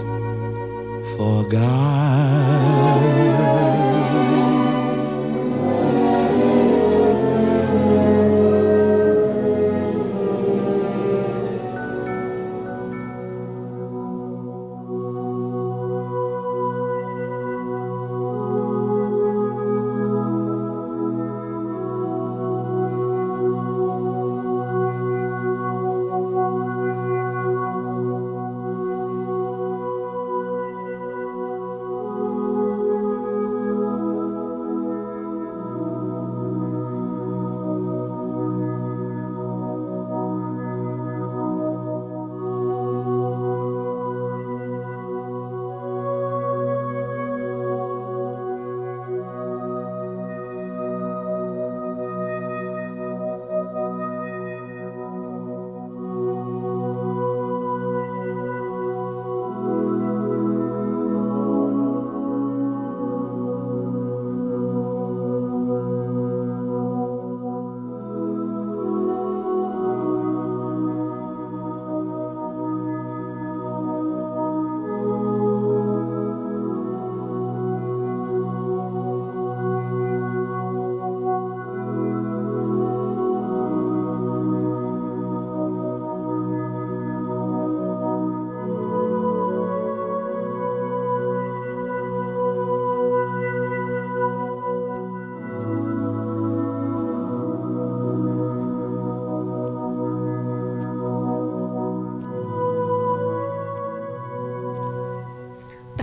forgot.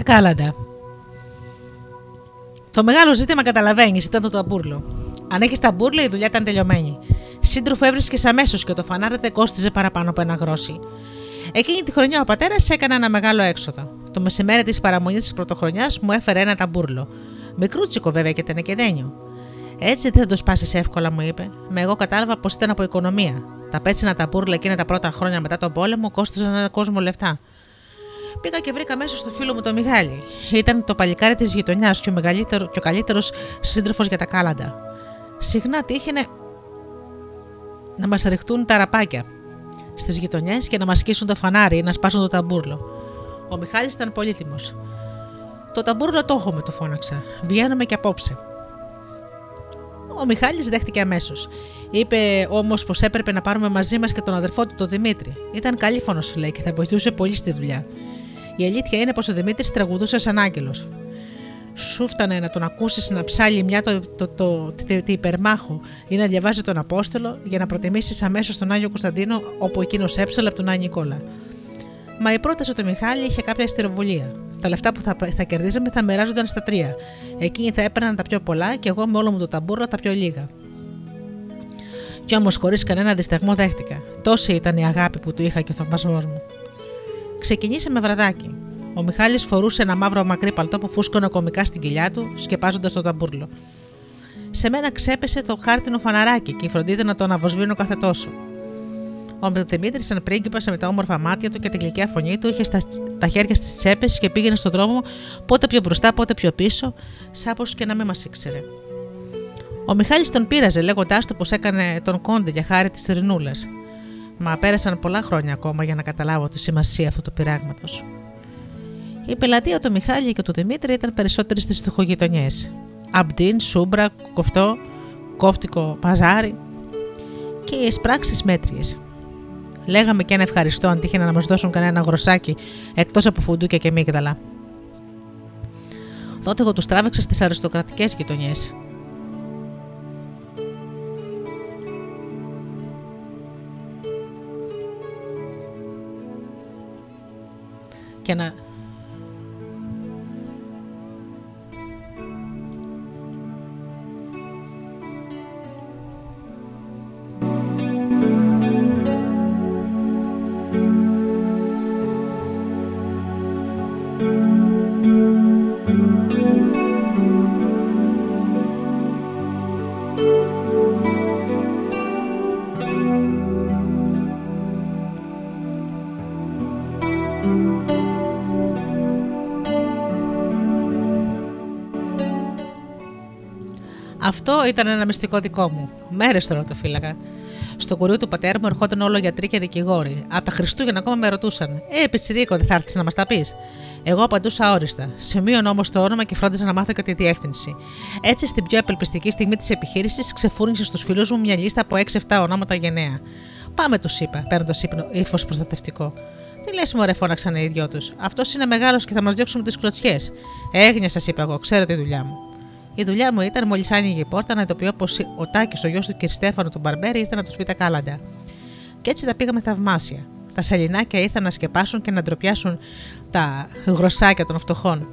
Κάλαντα. Το μεγάλο ζήτημα καταλαβαίνεις, ήταν το ταμπούρλο. Αν έχεις ταμπούρλο, η δουλειά ήταν τελειωμένη. Σύντροφο έβρισκες αμέσως και το φανάρι δεν κόστιζε παραπάνω από ένα γρόσι. Εκείνη τη χρονιά ο πατέρας έκανε ένα μεγάλο έξοδο. Το μεσημέρι της παραμονής της πρωτοχρονιάς μου έφερε ένα ταμπούρλο. Μικρούτσικο βέβαια και τενεκεδένιο. Έτσι δεν θα το σπάσει εύκολα, μου είπε. Με εγώ κατάλαβα πως ήταν από οικονομία. Τα πέτσινα ταμπούρλα εκείνα τα πρώτα χρόνια μετά τον πόλεμο κόστιζαν ένα κόσμο λεφτά. Πήγα και βρήκα μέσα στο φίλο μου το Μιχάλη. Ήταν το παλικάρι της γειτονιάς και ο, μεγαλύτερο, και ο καλύτερος σύντροφος για τα κάλαντα. Συχνά τύχαινε να μας ρηχτούν τα ραπάκια στις γειτονιές και να μας σκίσουν το φανάρι ή να σπάσουν το ταμπούρλο. Ο Μιχάλης ήταν πολύτιμος. Το ταμπούρλο το έχουμε, το φώναξα. Βγαίνουμε και απόψε. Ο Μιχάλης δέχτηκε αμέσως. Είπε όμως πως έπρεπε να πάρουμε μαζί μας και τον αδερφό του, τον Δημήτρη. Ήταν καλή φωνό, λέει, και θα βοηθούσε πολύ στη δουλειά. Η αλήθεια είναι πως ο Δημήτρης τραγουδούσε σαν άγγελος. Σου φτάνε να τον ακούσεις να ψάλει μια το, το, το, το, το υπερμάχο ή να διαβάζει τον Απόστολο για να προτιμήσεις αμέσως τον Άγιο Κωνσταντίνο όπου εκείνος έψαλε από τον Άγιο Νικόλα. Μα η πρόταση του Μιχάλη είχε κάποια αστυροβολία. Τα λεφτά που θα, θα κερδίζαμε θα μοιράζονταν στα τρία. Εκείνοι θα έπαιρναν τα πιο πολλά και εγώ με όλο μου το ταμπούρλο τα πιο λίγα. Κι όμως χωρίς κανένα δισταγμό δέχτηκα. Τόση ήταν η αγάπη που του είχα και ο θαυμασμός μου. Ξεκινήσαμε βραδάκι. Ο Μιχάλης φορούσε ένα μαύρο μακρύ παλτό που φούσκωνε κομικά στην κοιλιά του, σκεπάζοντας το ταμπούρλο. Σε μένα ξέπεσε το χάρτινο φαναράκι και η φροντίδα να το αναβοσβήνω κάθε τόσο. Ο Δημήτρη, σαν πρίγκιπα με τα όμορφα μάτια του και την γλυκιά φωνή του, είχε στα, τα χέρια στις τσέπες και πήγαινε στον δρόμο πότε πιο μπροστά, πότε πιο πίσω, σάπως και να μην μας ήξερε. Ο Μιχάλης τον πείραζε λέγοντάς του πως έκανε τον κόντε για χάρη της Ρινούλα. Μα πέρασαν πολλά χρόνια ακόμα για να καταλάβω τη σημασία αυτού του πειράγματος. Η πελατεία του Μιχάλη και του Δημήτρη ήταν περισσότερε στις φτωχογειτονιέ. Αμπτίν, Σούμπρα, Κοφτό, Κόφτικο, Παζάρι και οι εισπράξεις μέτριες. Λέγαμε και ένα ευχαριστώ αν τύχε να μας δώσουν κανένα γροσάκι εκτός από φουντούκια και μίγδαλα. Τότε εγώ τους τράβηξα στις αριστοκρατικές γειτονιές. Και Αυτό ήταν ένα μυστικό δικό μου. Μέρες τώρα το φύλαγα. Στο κουρίο του πατέρα μου ερχόταν όλο γιατροί και δικηγόροι. Από τα Χριστούγεννα ακόμα με ρωτούσαν: Ε, Πιτσυρίκο, δεν θα έρθεις να μας τα πεις; Εγώ απαντούσα αόριστα. Σημείων όμως το όνομα και φρόντιζα να μάθω και τη διεύθυνση. Έτσι, στην πιο απελπιστική στιγμή της επιχείρησης, ξεφούρνησε στους φίλους μου μια λίστα από 6-7 ονόματα γενναία. Πάμε, τους είπα, παίρνοντας ύφος προστατευτικό. Τι λες, Μωρέ, φώναξαν οι δυο τους. Αυτός είναι μεγάλος και θα μας διώξουν τις κλωτσιές. Έγνοια, σας είπα εγώ, ξέρω τη δουλειά μου. Η δουλειά μου ήταν μόλις άνοιγε η πόρτα να ειδοποιώ πω ο Τάκης, ο γιος του κ. Στέφανο του Μπαρμπέρι, ήρθε να τους πει τα κάλαντα. Και έτσι τα πήγαμε θαυμάσια. Τα σαλινάκια ήρθαν να σκεπάσουν και να ντροπιάσουν τα γροσάκια των φτωχών.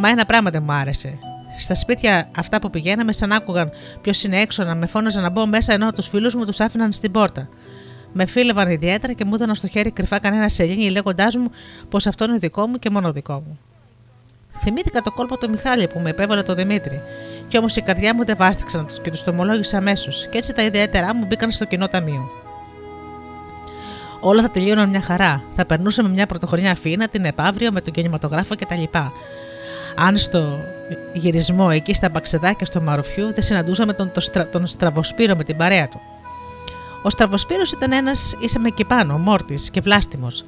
Μα ένα πράγμα δεν μου άρεσε. Στα σπίτια αυτά που πηγαίναμε, σαν άκουγαν ποιος είναι έξω να με φώναζαν να μπω μέσα ενώ τους φίλους μου τους άφηναν στην πόρτα. Με φίλευαν ιδιαίτερα και μου έδωναν στο χέρι κρυφά κανένα σελήνη λέγοντάς μου πως αυτό είναι δικό μου και μόνο δικό μου. Θυμήθηκα το κόλπο του Μιχάλη που με επέβαλε το Δημήτρη. Κι όμως η καρδιά μου δεν βάστηξαν και του το ομολόγησα αμέσως, και έτσι τα ιδιαίτερά μου μπήκαν στο κοινό ταμείο. Όλα θα τελείωναν μια χαρά. Θα περνούσαμε μια πρωτοχρονιά αφήνα, την επαύριο με τον κινηματογράφο κτλ. Αν στο γυρισμό εκεί στα μπαξεδάκια στο Μαροφιού δεν συναντούσαμε τον, τον, στρα, τον Στραβοσπύρο με την παρέα του. Ο Στραβοσπύρος ήταν ένας ίσα με εκεί πάνω, μόρτης και βλάστημος.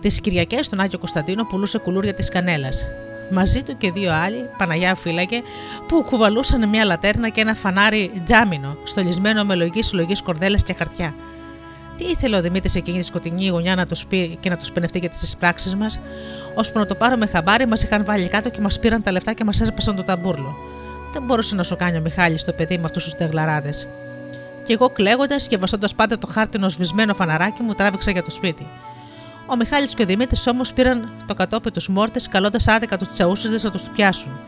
Τις Κυριακές στον Άγιο Κωνσταντίνο πουλούσε κουλούρια της Κανέλας. Μαζί του και δύο άλλοι, Παναγιά φύλακε, που κουβαλούσαν μια λατέρνα και ένα φανάρι τζάμινο, στολισμένο με λογική συλλογή κορδέλες και χαρτιά. Τι ήθελε ο Δημήτρης εκείνη τη σκοτεινή γωνιά να τους πει και να τους πενευτεί για τις πράξεις μας, ώσπου να το πάρουμε χαμπάρι, μας είχαν βάλει κάτω και μας πήραν τα λεφτά και μας έσπασαν το ταμπούρλο. Δεν μπορούσε να σου κάνει ο Μιχάλης το παιδί με αυτούς τους τεγλαράδες. Και εγώ κλαίγοντας και βαστώντα πάντα το χάρτινο σβησμένο φαναράκι μου, τράβηξα για το σπίτι. Ο Μιχάλης και ο Δημήτρης όμως πήραν το κατόπι τους μόρτες, καλώντας άδικα τους τσαούσιδε να τους πιάσουν.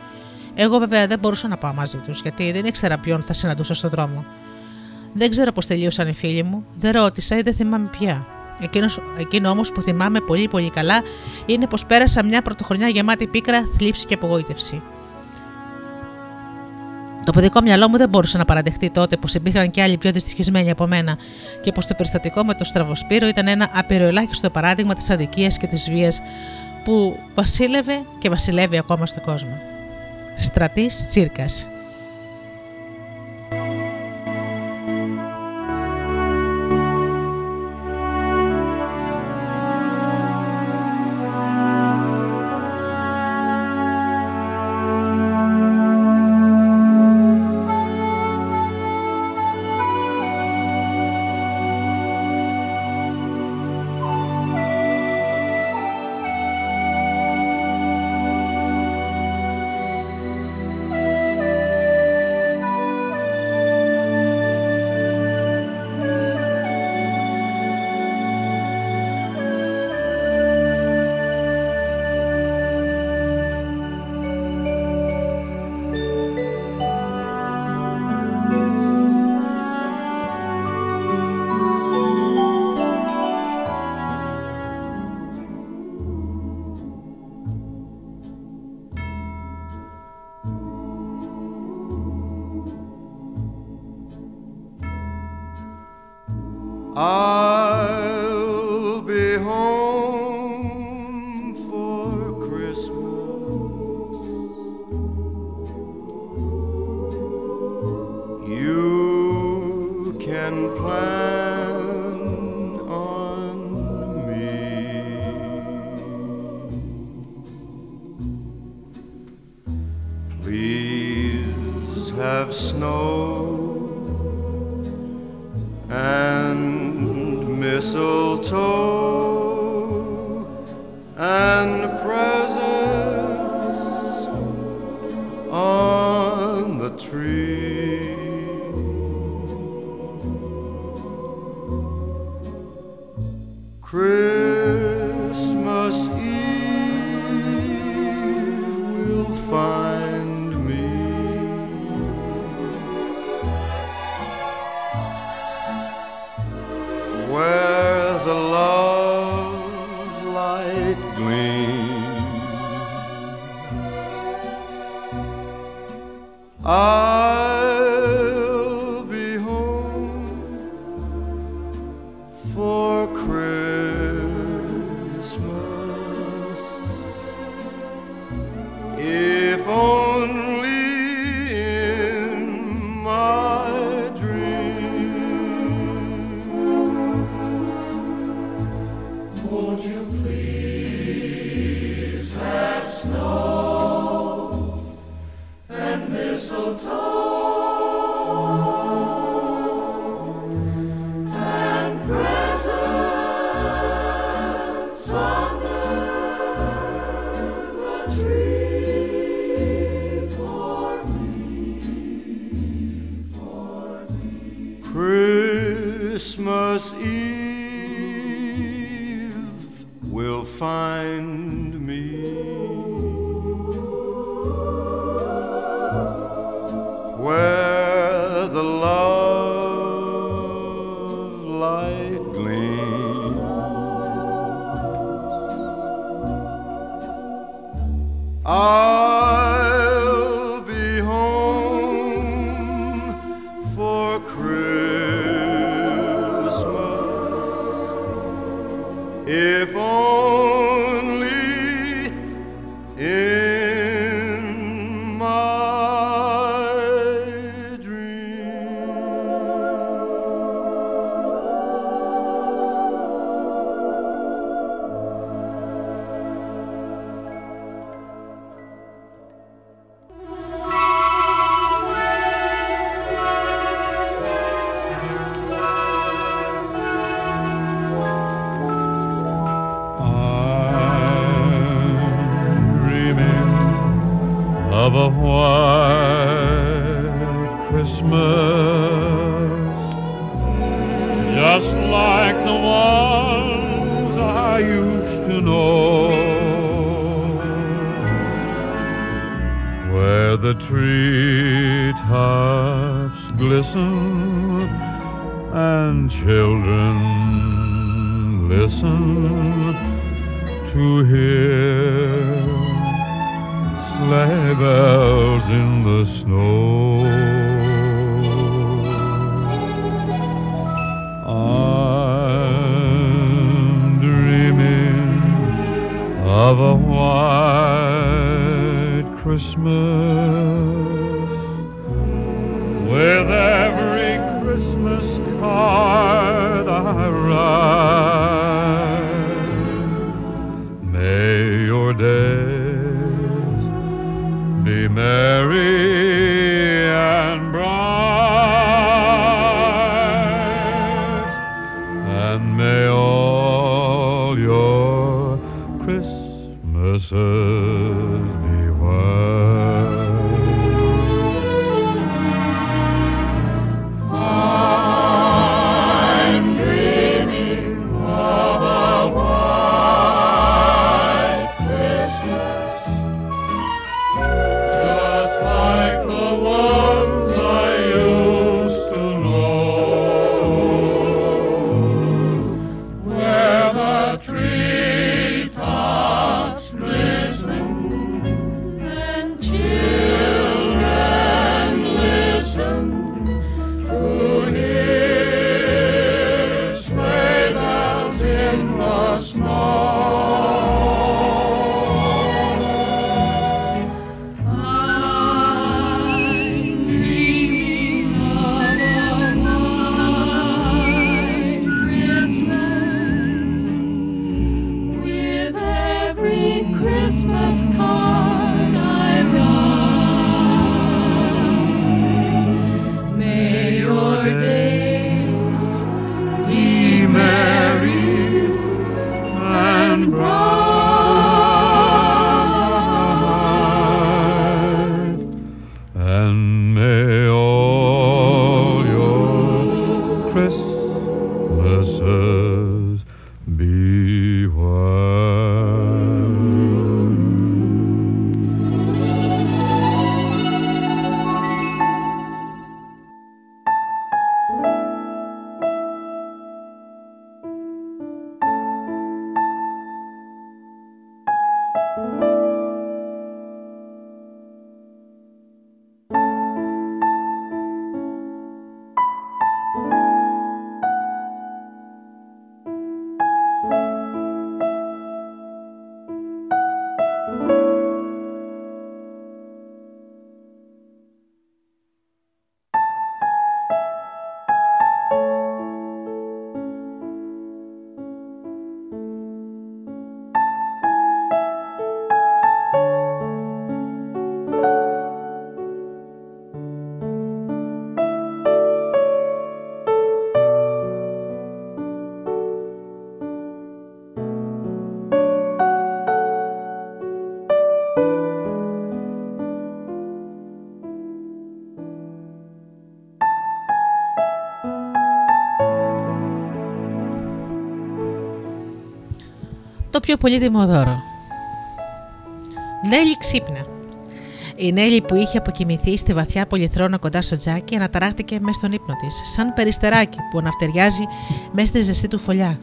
Εγώ βέβαια δεν μπορούσα να πάω μαζί τους, γιατί δεν ήξερα ποιον θα συναντούσα στον δρόμο. Δεν ξέρω πώς τελείωσαν οι φίλοι μου, δεν ρώτησα ή δεν θυμάμαι πια. Εκείνος, εκείνο όμως που θυμάμαι πολύ πολύ καλά είναι πως πέρασα μια πρωτοχρονιά γεμάτη πίκρα, θλίψη και απογοήτευση. Το παιδικό μυαλό μου δεν μπορούσε να παραδεχτεί τότε πως υπήρχαν και άλλοι πιο δυστυχισμένοι από μένα και πως το περιστατικό με το Στραβοσπύρο ήταν ένα απειροελάχιστο παράδειγμα της αδικίας και της βίας που βασίλευε και βασιλεύει ακόμα στον κόσμο. Στρατής Τσίρκας. Το πιο πολύτιμο δώρο. Νέλη ξύπνα. Η Νέλη που είχε αποκοιμηθεί στη βαθιά πολυθρόνα κοντά στο τζάκι αναταράχτηκε μέσα στον ύπνο της, σαν περιστεράκι που αναφτεριάζει μέσα στη ζεστή του φωλιά.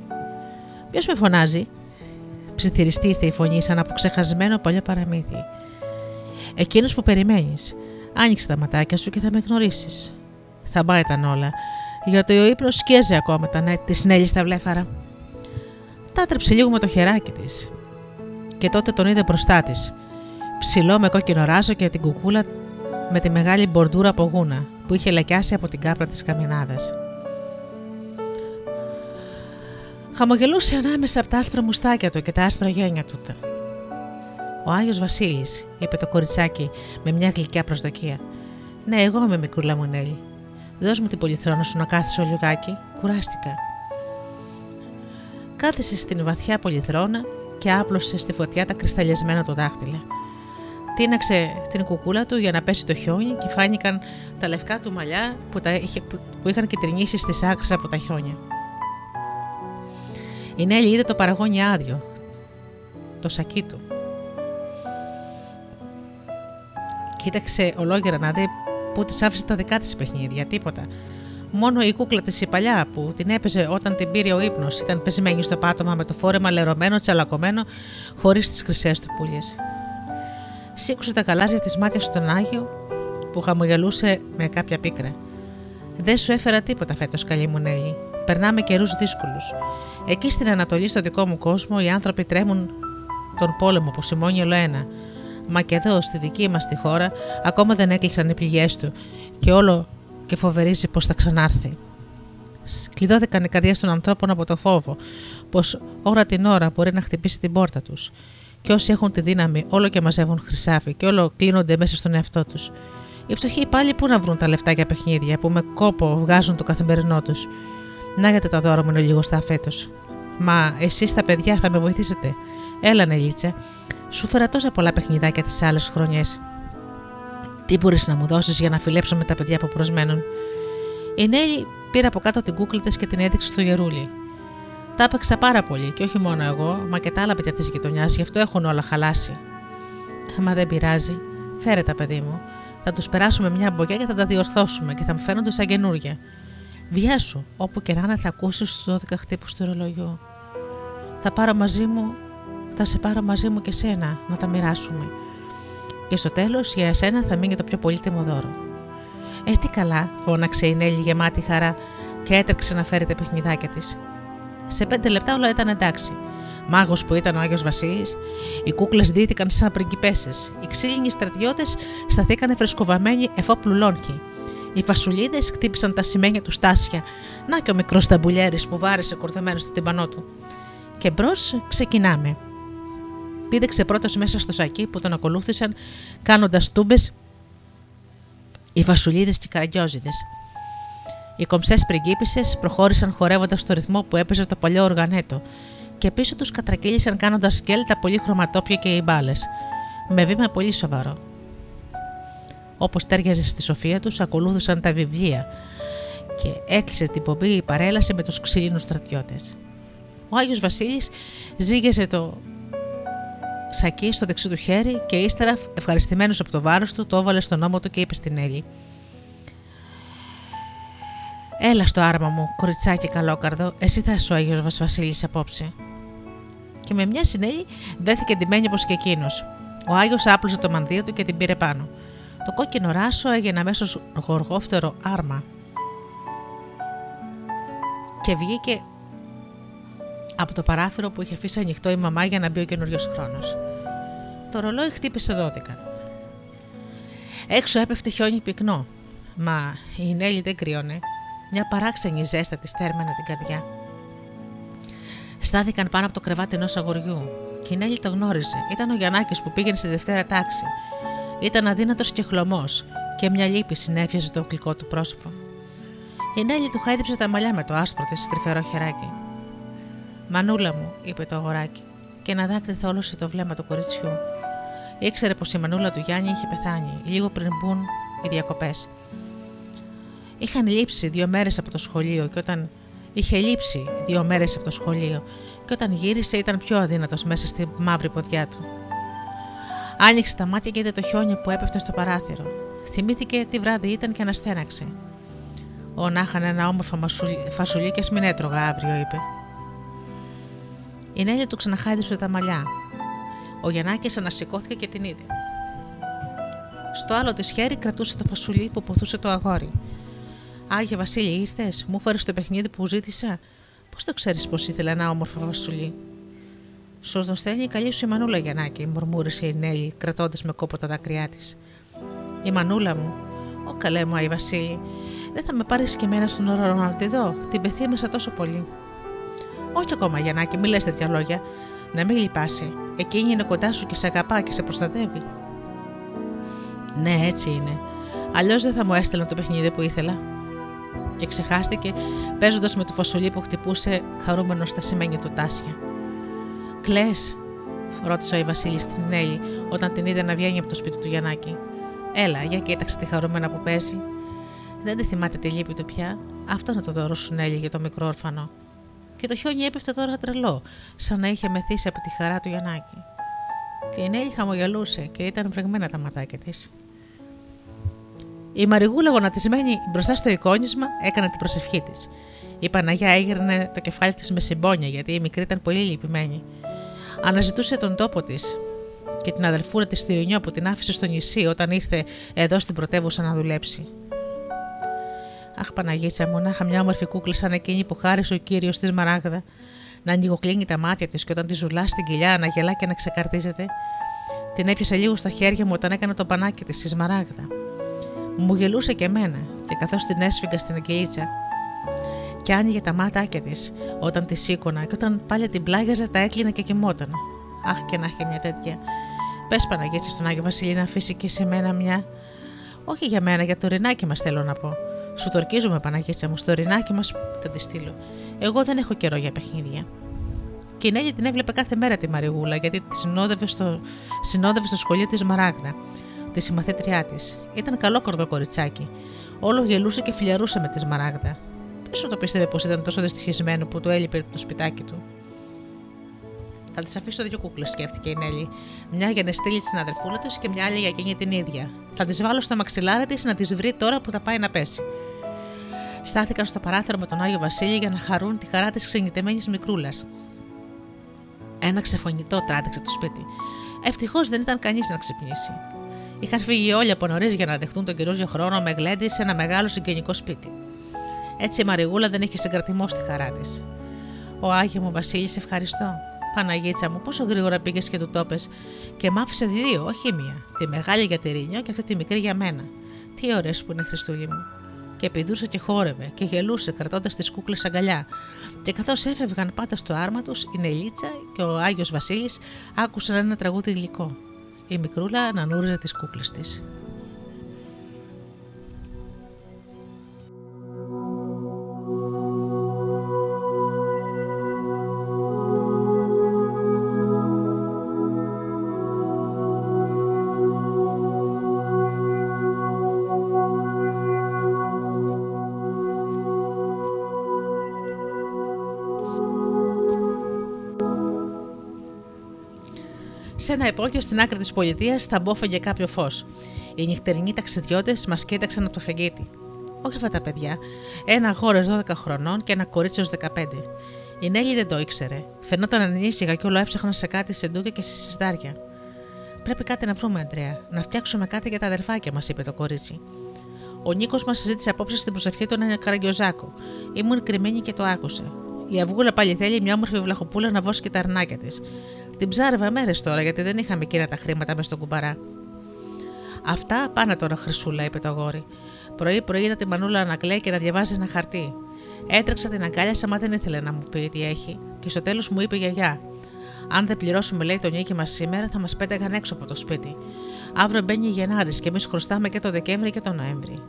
Ποιος με φωνάζει, ψιθυριστή ήρθε η φωνή σαν από ξεχασμένο παλιό παραμύθι. Εκείνος που περιμένεις. Άνοιξε τα ματάκια σου και θα με γνωρίσεις. Θα μπά ήταν όλα, γιατί ο ύπνος σκέζε ακόμα τα νέα τη Νέλη στα βλέφαρα. Τάτρεψε λίγο με το χεράκι της. Και τότε τον είδε μπροστά της, ψηλό με κόκκινο ράζο και την κουκούλα με τη μεγάλη μπορντούρα από γούνα που είχε λακιάσει από την κάπρα της καμινάδας. Χαμογελούσε ανάμεσα από τα άσπρα μουστάκια του και τα άσπρα γένια του. Ο Άγιος Βασίλης, είπε το κοριτσάκι με μια γλυκιά προσδοκία. Ναι, εγώ είμαι μικρούλα μου Νέλη. Δώσ' μου την πολυθρόνα σου να κάθισω λιγάκι, κουράστηκα. Κάθισε στην βαθιά πολυθρόνα και άπλωσε στη φωτιά τα κρυσταλλιασμένα του δάχτυλα. Τίναξε την κουκούλα του για να πέσει το χιόνι και φάνηκαν τα λευκά του μαλλιά που, τα είχε, που, που είχαν κυτρινήσει στις άκρες από τα χιόνια. Η Νέλη είδε το παραγόνι άδειο, το σακί του. Κοίταξε ολόγερα να δει πού της άφησε τα δικά της παιχνίδια, τίποτα. Μόνο η κούκλα της η παλιά που την έπαιζε όταν την πήρε ο ύπνος ήταν πεσμένη στο πάτωμα με το φόρεμα λερωμένο, τσαλακωμένο, χωρίς τις χρυσές του πουλιές. Σήκωσε τα γαλάζια της μάτια στον Άγιο που χαμογελούσε με κάποια πίκρα. Δεν σου έφερα τίποτα φέτος, καλή μου Νέλη. Περνάμε καιρούς δύσκολους. Εκεί στην Ανατολή, στο δικό μου κόσμο, οι άνθρωποι τρέμουν τον πόλεμο που σημώνει όλο ένα. Μα και εδώ, στη δική μας τη χώρα, ακόμα δεν έκλεισαν οι πληγές του και όλο και φοβερίζει πως θα ξανάρθει. Κλειδώθηκαν οι καρδιές των ανθρώπων από το φόβο, πως ώρα την ώρα μπορεί να χτυπήσει την πόρτα τους. Και όσοι έχουν τη δύναμη, όλο και μαζεύουν χρυσάφι και όλο κλείνονται μέσα στον εαυτό τους. Οι φτωχοί πάλι πού να βρουν τα λεφτά για παιχνίδια που με κόπο βγάζουν το καθημερινό τους. Να γιατί τα δώρα μου είναι λίγο στα φέτος. Μα εσείς τα παιδιά θα με βοηθήσετε. Έλα, Νελίτσα. Σου φέρα τόσα πολλά παιχνιδάκια τις άλλες χρονιές. Τι μπορείς να μου δώσεις για να φιλέψω με τα παιδιά που προσμένουν. Η Νέλη πήρε από κάτω την κούκλα της και την έδειξε στο γερούλι. Τα έπαιξα πάρα πολύ και όχι μόνο εγώ, μα και τα άλλα παιδιά της γειτονιάς, γι' αυτό έχουν όλα χαλάσει. Μα δεν πειράζει. Φέρε τα, παιδί μου. Θα τους περάσουμε μια μπογιά και θα τα διορθώσουμε και θα μου φαίνονται σαν καινούργια. Βιάσου, όπου και να είναι θα ακούσεις τους 12 χτύπους του ρολογιού. Θα πάρω μαζί μου, θα σε πάρω μαζί μου και σένα να τα μοιράσουμε. Και στο τέλος για εσένα θα μείνει το πιο πολύτιμο δώρο. Ε, τι καλά, φώναξε η Νέλη γεμάτη χαρά και έτρεξε να φέρει τα παιχνιδάκια της. Σε πέντε λεπτά όλα ήταν εντάξει. Μάγος που ήταν ο Άγιος Βασίλης, οι κούκλες δίθηκαν σαν πριγκιπέσες. Οι ξύλινοι στρατιώτες σταθήκανε φρεσκοβαμένοι εφόπλου λόγχοι. Οι φασουλίδε χτύπησαν τα σημαίνια του στάσια. Να και ο μικρός ταμπουλιέρης που βάρεσε κορδεμένο στο τυμπανό του. Και μπρος ξεκινάμε. Πήδεξε πρώτος μέσα στο σακί που τον ακολούθησαν κάνοντας τούμπες οι φασουλίδε και οι καραγκιόζιδε. Οι κομψές πριγκίπισε προχώρησαν χορεύοντας στο ρυθμό που έπαιζε το παλιό οργανέτο και πίσω τους κατρακύλησαν κάνοντας σκέλ τα πολύ χρωματόπια και οι μπάλες, με βήμα πολύ σοβαρό. Όπως τέριαζε στη σοφία τους, ακολούθησαν τα βιβλία και έκλεισε την πομπή η παρέλαση με τους ξύλινους στρατιώτες. Ο Άγιος Βασίλης ζήγεσε το σακί στο δεξί του χέρι και ύστερα, ευχαριστημένος από το βάρος του, το έβαλε στον ώμο του και είπε στην Έλλη Έλα στο άρμα μου, κοριτσάκι καλόκαρδο, εσύ θα είσαι ο Άγιος Βασίλης απόψε. Και με μια συνέλη δέθηκε ντυμένη όπως και εκείνος. Ο Άγιος άπλωσε το μανδύο του και την πήρε πάνω. Το κόκκινο ράσο έγινε αμέσως γοργόφτερο άρμα και βγήκε από το παράθυρο που είχε αφήσει ανοιχτό η μαμά για να μπει ο καινούριος χρόνος. Το ρολόι χτύπησε 12. Έξω έπεφτε χιόνι πυκνό, μα η Νέλη δεν κρύωνε. Μια παράξενη ζέστα της θέρμανε την καρδιά. Στάθηκαν πάνω από το κρεβάτι ενός αγοριού. Και η Νέλη το γνώριζε. Ήταν ο Γιαννάκης που πήγαινε στη Δευτέρα τάξη. Ήταν αδύνατος και χλωμός, και μια λύπη συνέφιαζε το γλυκό του πρόσωπο. Η Νέλη του χάιδεψε τα μαλλιά με το άσπρο της τρυφερό χεράκι. Μανούλα μου, είπε το αγοράκι, και ένα δάκρυ θόλωσε το βλέμμα του κοριτσιού. Ήξερε πως η μανούλα του Γιάννη είχε πεθάνει, λίγο πριν μπουν οι διακοπές. Είχαν λείψει δύο μέρες από το σχολείο και όταν είχε λείψει δύο μέρες από το σχολείο και όταν γύρισε ήταν πιο αδύνατος μέσα στη μαύρη ποδιά του. Άνοιξε τα μάτια και είδε το χιόνι που έπεφτε στο παράθυρο. Θυμήθηκε τι βράδυ ήταν και αναστέναξε. Ω να είχαν ένα όμορφο μασουλί, φασουλί και ας μην έτρωγα αύριο, είπε. Η Νέλη του ξαναχάιδεψε τα μαλλιά. Ο Γιαννάκης ανασηκώθηκε και την είδε. Στο άλλο της χέρι κρατούσε το φασουλί που ποθούσε το αγόρι. Άγια Βασίλη, ήρθες, μου φέρει το παιχνίδι που ζήτησα; Πώς το ξέρεις πως ήθελα ένα όμορφο φασουλί. Σου το στέλνει καλή σου η μανούλα Γιαννάκη, μουρμούρισε η Νέλη, κρατώντας με κόπο τα δάκρυά της. Η μανούλα μου, Ω καλέ μου, Άι Βασίλη, δεν θα με πάρεις και εμένα στον όρο να τη δω. Την πεθύμησα τόσο πολύ. Όχι ακόμα, Γιαννάκη, μη λες τέτοια λόγια. Να μην λυπάσαι. Εκείνη είναι κοντά σου και σε αγαπά και σε προστατεύει. Ναι, έτσι είναι. Αλλιώς δεν θα μου έστελνα το παιχνίδι που ήθελα. Και ξεχάστηκε παίζοντας με το φασολί που χτυπούσε χαρούμενος στα σημαίνια του τάσια. Κλε, ρώτησε ο Βασίλη στην Νέλη όταν την είδε να βγαίνει από το σπίτι του Γιαννάκη. Έλα, για κοίταξε τη χαρούμενα που παίζει. Δεν τη θυμάται τη λύπη του πια. Αυτό να το δώρο σου Νέλη για το μικρό όρφανο. Και το χιόνι έπεφτε τώρα τρελό, σαν να είχε μεθύσει από τη χαρά του Γιαννάκη. Και η Νέλη χαμογελούσε και ήταν βρεγμένα τα ματάκια της. Η Μαριγούλα γονατισμένη μπροστά στο εικόνισμα έκανε την προσευχή της. Η Παναγιά έγερνε το κεφάλι της με συμπόνια γιατί η μικρή ήταν πολύ λυπημένη. Αναζητούσε τον τόπο της και την αδελφούρα της Στυρινιό που την άφησε στο νησί όταν ήρθε εδώ στην πρωτεύουσα να δουλέψει. Αχ, Παναγίτσα μου, να είχα μια όμορφη κούκλα σαν εκείνη που χάρισε ο κύριος της Μαράγδα, να ανοιγοκλίνει τα μάτια της και όταν τη ζουλά στην κοιλιά να γελά και να ξεκαρτίζεται. Την έπιασε λίγο στα χέρια μου όταν έκανε το πανάκι της στη Σμαράγδα. Μου γελούσε και εμένα, και καθώς την έσφυγα στην αγκυλίτσα, και άνοιγε τα μάτια της όταν τη σήκωνα, και όταν πάλι την πλάγιαζα τα έκλεινα και κοιμόταν. Αχ, και να είχε μια τέτοια. Πες Παναγίτσα στον Άγιο Βασίλη να αφήσει και σε μένα μια. Όχι για μένα, για το ρινάκι μας θέλω να πω. Σου το ορκίζομαι, Παναγίτσα μου, στο ρινάκι μας θα τη στείλω. Εγώ δεν έχω καιρό για παιχνίδια. Και η Νέλη την έβλεπε κάθε μέρα τη Μαριγούλα, γιατί τη συνόδευε στο, συνόδευε στο σχολείο της Μαράγδα, τη συμμαθήτριά της. Ήταν καλό κορδό κοριτσάκι. Όλο γελούσε και φιλιαρούσε με τη Μαράγδα. Πίσω το πίστευε πως ήταν τόσο δυστυχισμένο που του έλειπε το σπιτάκι του. Θα τη αφήσω δύο κούκλες, σκέφτηκε η Νέλη. Μια για να στείλει στην αδερφούλα τη και μια άλλη για εκείνη την ίδια. Θα τη βάλω στο μαξιλάρι της να τη βρει τώρα που θα πάει να πέσει. Στάθηκαν στο παράθυρο με τον Άγιο Βασίλη για να χαρούν τη χαρά της ξενιτεμένης μικρούλας. Ένα ξεφωνητό τράτηξε το σπίτι. Ευτυχώς δεν ήταν κανείς να ξυπνήσει. Είχαν φύγει όλοι από νωρίς για να δεχτούν τον καινούριο χρόνο με γλέντι σε ένα μεγάλο συγγενικό σπίτι. Έτσι η Μαριγούλα δεν είχε συγκρατημό στη χαρά της. Ο Άγιο μου Βασίλη, ευχαριστώ. Παναγίτσα μου, πόσο γρήγορα πήγες και του τόπε και μ' άφησε δύο, όχι μία. Τη μεγάλη για τη Ρίνιο και αυτή τη μικρή για μένα. Τι ωραίες που είναι Χριστούλη μου. Και πηδούσε και χόρευε και γελούσε κρατώντας τις κούκλες αγκαλιά. Και καθώς έφευγαν πάντα στο άρμα τους, η Νελίτσα και ο Άγιος Βασίλης άκουσαν ένα τραγούδι γλυκό. Η μικρούλα ανανούριζε τις κούκλες της. Σε ένα υπόγειο στην άκρη της πολιτείας θα μπόφεγε κάποιο φως. Οι νυχτερινοί ταξιδιώτες μας κοίταξαν από το φεγγίτι. Όχι αυτά τα παιδιά. Ένα αγόρε 12 χρονών και ένα κορίτσι ως 15. Η Νέλη δεν το ήξερε. Φαινόταν ανήσυχα και όλο έψαχναν σε κάτι σε ντούκια και σε σιδάρια. Πρέπει κάτι να βρούμε, Αντρέα. Να φτιάξουμε κάτι για τα αδερφάκια μας, είπε το κορίτσι. Ο Νίκος μας συζήτησε απόψε στην προσευχή του ένα καραγκιόζάκο. Ήμουν κρυμμένη και το άκουσα. Η αυγούλα πάλι θέλει μια όμορφη βλαχοπούλα να βώσει και τα αρνάκια της. Την ψάρευα μέρες τώρα γιατί δεν είχαμε εκείνα τα χρήματα μες στον κουμπαρά. Αυτά πάνε τώρα, Χρυσούλα, είπε το αγόρι. Πρωί-πρωί είδα τη μανούλα να κλαίει και να διαβάζει ένα χαρτί. Έτρεξα την αγκάλιασα, μα δεν ήθελε να μου πει τι έχει, και στο τέλος μου είπε η γιαγιά. Αν δεν πληρώσουμε, λέει, το νίκη μα σήμερα, θα μας πέταγαν έξω από το σπίτι. Αύριο μπαίνει Γενάρης και εμείς χρωστάμε και το Δεκέμβρη και το Νοέμβρη.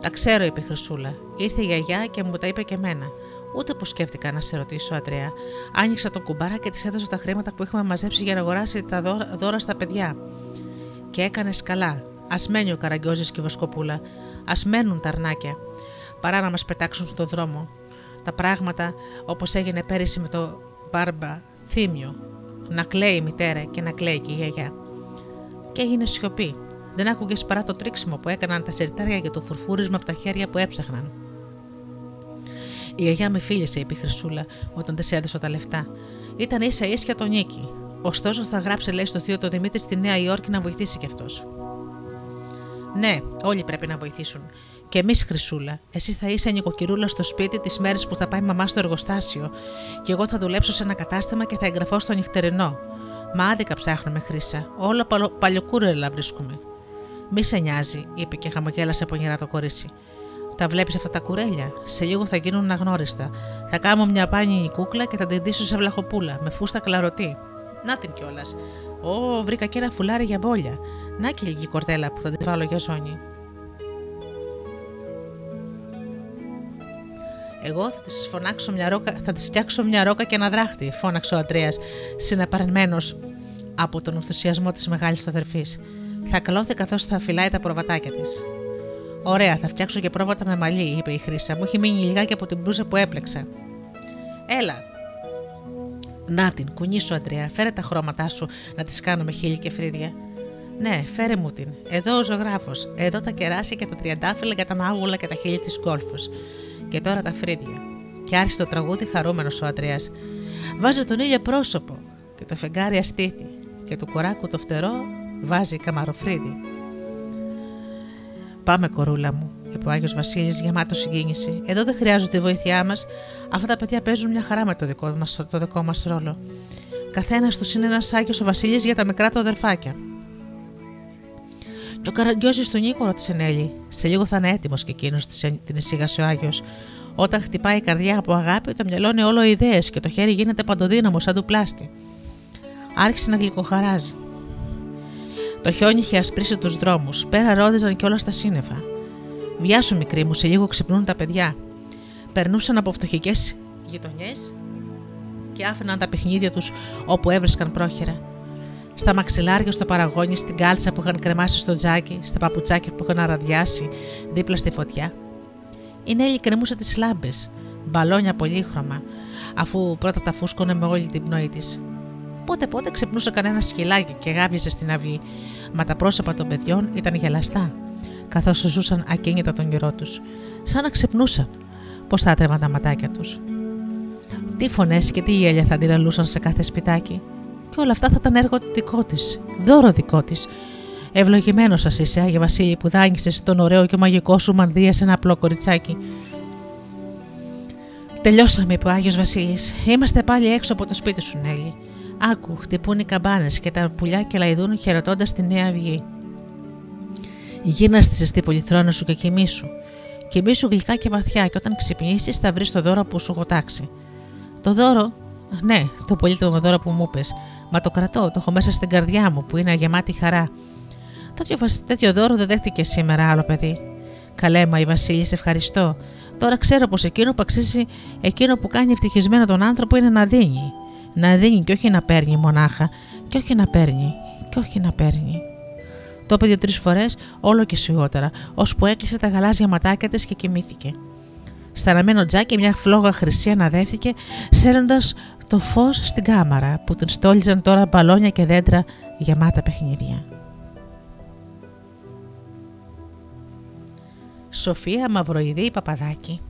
Τα ξέρω, είπε η Χρυσούλα. Ήρθε η γιαγιά και μου τα είπε και εμένα. Ούτε που σκέφτηκα να σε ρωτήσω, Αντρέα. Άνοιξα τον κουμπάρα και της έδωσα τα χρήματα που είχαμε μαζέψει για να αγοράσει τα δώρα, δώρα στα παιδιά. Και έκανες καλά. Α μένει ο Καραγκιόζης και η Βοσκοπούλα. Α μένουν τα αρνάκια. Παρά να μας πετάξουν στον δρόμο. Τα πράγματα όπως έγινε πέρυσι με το μπάρμπα θύμιο. Να κλαίει η μητέρα και να κλαίει και η γιαγιά. Και έγινε σιωπή. Δεν άκουγες παρά το τρίξιμο που έκαναν τα σερτάρια και το φουρφούρισμα από τα χέρια που έψαχναν. Η γιαγιά με φίλησε, είπε η Χρυσούλα, όταν τη έδωσα τα λεφτά. Ήταν ίσα ίσια τον νίκη. Ωστόσο, θα γράψει, λέει, στο θείο το Δημήτρη στη Νέα Υόρκη να βοηθήσει κι αυτός. Ναι, όλοι πρέπει να βοηθήσουν. Και εμείς, Χρυσούλα, εσύ θα είσαι νοικοκυρούλα στο σπίτι τις μέρες που θα πάει η μαμά στο εργοστάσιο, και εγώ θα δουλέψω σε ένα κατάστημα και θα εγγραφώ στο νυχτερινό. Μα άδικα ψάχνουμε, Χρύσα. Όλα παλο... παλιοκούρελα βρίσκουμε. Μη σε νοιάζει, είπε και χαμογέλασε πονηρά το κορίτσι. Τα βλέπεις αυτά τα κουρέλια; Σε λίγο θα γίνουν αγνώριστα. Θα κάνω μια πάνινη κούκλα και θα την ντύσω σε βλαχοπούλα, με φούστα κλαρωτή. Να την κιόλας. Ω, βρήκα και ένα φουλάρι για μπόλια. Να και λίγη κορδέλα που θα τη βάλω για ζώνη. Εγώ θα της φωνάξω μια ρόκα, θα της φτιάξω μια ρόκα και ένα δράχτη, φώναξε ο Αντρέας, συναπαρενμένο από τον ενθουσιασμό της μεγάλης αδερφής. Θα καλώθει καθώς θα φυλάει τα προβατάκια της. Ωραία, θα φτιάξω και πρόβατα με μαλλί, είπε η Χρύσα. Μου έχει μείνει λιγάκι από την μπλούζα που έπλεξα. Έλα. Να την, κουνήσου, Αντρέα, φέρε τα χρώματά σου να τις κάνω με χείλη και φρύδια. Ναι, φέρε μου την. Εδώ ο ζωγράφος. Εδώ τα κεράσια και τα τριαντάφυλλα για τα μάγουλα και τα χείλη της κόλφος. Και τώρα τα φρύδια. Και άρχισε το τραγούδι χαρούμενος ο Αντρέας. Βάζει τον ήλιο πρόσωπο και το φεγγάρι αστήθη. Και το κοράκου το φτερό βάζει καμαροφρύδι. Πάμε, κορούλα μου, είπε ο Άγιος Βασίλης γεμάτο συγκίνηση. Εδώ δεν χρειάζονται τη βοήθειά μας. Αυτά τα παιδιά παίζουν μια χαρά με το δικό μας το δικό μας ρόλο. Καθένας τους είναι ένας Άγιος ο Βασίλης για τα μικρά του αδερφάκια. Και ο καραγκιόζη του Νίκο ρώτησε Νέλη. Σε λίγο θα είναι έτοιμος και εκείνος, την εισήγασε ο Άγιος. Όταν χτυπάει η καρδιά από αγάπη, το μυαλό είναι όλο ιδέες και το χέρι γίνεται παντοδύναμος σαν του πλάστη. Άρχισε να γλυκοχαράζει. Το χιόνι είχε ασπρίσει τους δρόμους, πέρα ρόδιζαν και όλα στα σύννεφα. Βιάσου, μικρή μου, σε λίγο ξυπνούν τα παιδιά. Περνούσαν από φτωχικές γειτονιές και άφηναν τα παιχνίδια τους όπου έβρισκαν πρόχειρα. Στα μαξιλάρια, στο παραγόνι, στην κάλτσα που είχαν κρεμάσει στο τζάκι, στα παπουτσάκια που είχαν αραδιάσει δίπλα στη φωτιά. Η Νέλη κρεμούσε τις λάμπες, μπαλόνια πολύχρωμα, αφού πρώτα τα φούσκωνε με όλη την πνοή της. Πότε πότε ξυπνούσε κανένα σκυλάκι και γάβιζε στην αυλή, μα τα πρόσωπα των παιδιών ήταν γελαστά, καθώς ζούσαν ακίνητα τον καιρό τους, σαν να ξυπνούσαν, πως θα έτρεβαν τα ματάκια τους. Τι φωνές και τι γέλια θα αντιλαλούσαν σε κάθε σπιτάκι, και όλα αυτά θα ήταν έργο δικό της, δώρο δικό της. Ευλογημένος σα είσαι, Άγιο Βασίλη, που δάνεισες τον ωραίο και μαγικό σου μανδύα σε ένα απλό κοριτσάκι. Τελειώσαμε, είπε ο Άγιος Βασίλης. Είμαστε πάλι έξω από το σπίτι σου, Νέλη. Άκου, χτυπούν οι καμπάνες και τα πουλιά και λαϊδούν χαιρετώντας τη νέα αυγή. Γίνα στη ζεστή πολυθρόνα σου και κοιμήσου. Κοιμήσου γλυκά και βαθιά και όταν ξυπνήσεις θα βρεις το δώρο που σου έχω τάξει. Το δώρο, ναι, το πολύτιμο δώρο που μου είπες, μα το κρατώ, το έχω μέσα στην καρδιά μου που είναι γεμάτη χαρά. Τέτοιο, βασ- τέτοιο δώρο δεν δέχτηκε σήμερα άλλο παιδί. Καλέ, μα η Βασίλη, σε ευχαριστώ. Τώρα ξέρω πως εκείνο που αξίζει, εκείνο που κάνει ευτυχισμένο τον άνθρωπο είναι να δίνει. Να δίνει και όχι να παίρνει μονάχα, και όχι να παίρνει, και όχι να παίρνει. Το είπε δύο-τρεις φορές, όλο και σιγότερα, ώσπου έκλεισε τα γαλάζια ματάκια της και κοιμήθηκε. Σταραμένο τζάκι, μια φλόγα χρυσή αναδεύτηκε, σέρνοντας το φως στην κάμαρα που την στόλιζαν τώρα μπαλόνια και δέντρα γεμάτα παιχνίδια. Σοφία Μαυροειδή Παπαδάκη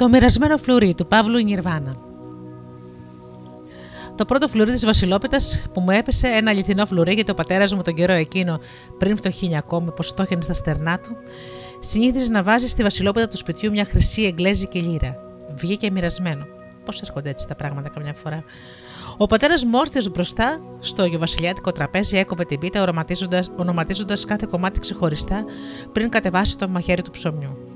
Το μοιρασμένο φλουρί του Παύλου Νιρβάνα. Το πρώτο φλουρί της Βασιλόπιτας που μου έπεσε, ένα αληθινό φλουρί γιατί ο πατέρας μου τον καιρό εκείνο, πριν φτωχύνει ακόμη, πως το είχε στα στερνά του, συνήθιζε να βάζει στη Βασιλόπιτα του σπιτιού μια χρυσή εγγλέζικη λίρα. Βγήκε μοιρασμένο. Πώς έρχονται έτσι τα πράγματα καμιά φορά. Ο πατέρας μου όρθιος μπροστά στο γεωβασιλιάτικο τραπέζι έκοβε την πίτα ονοματίζοντας κάθε κομμάτι ξεχωριστά πριν κατεβάσει το μαχαίρι του ψωμιού.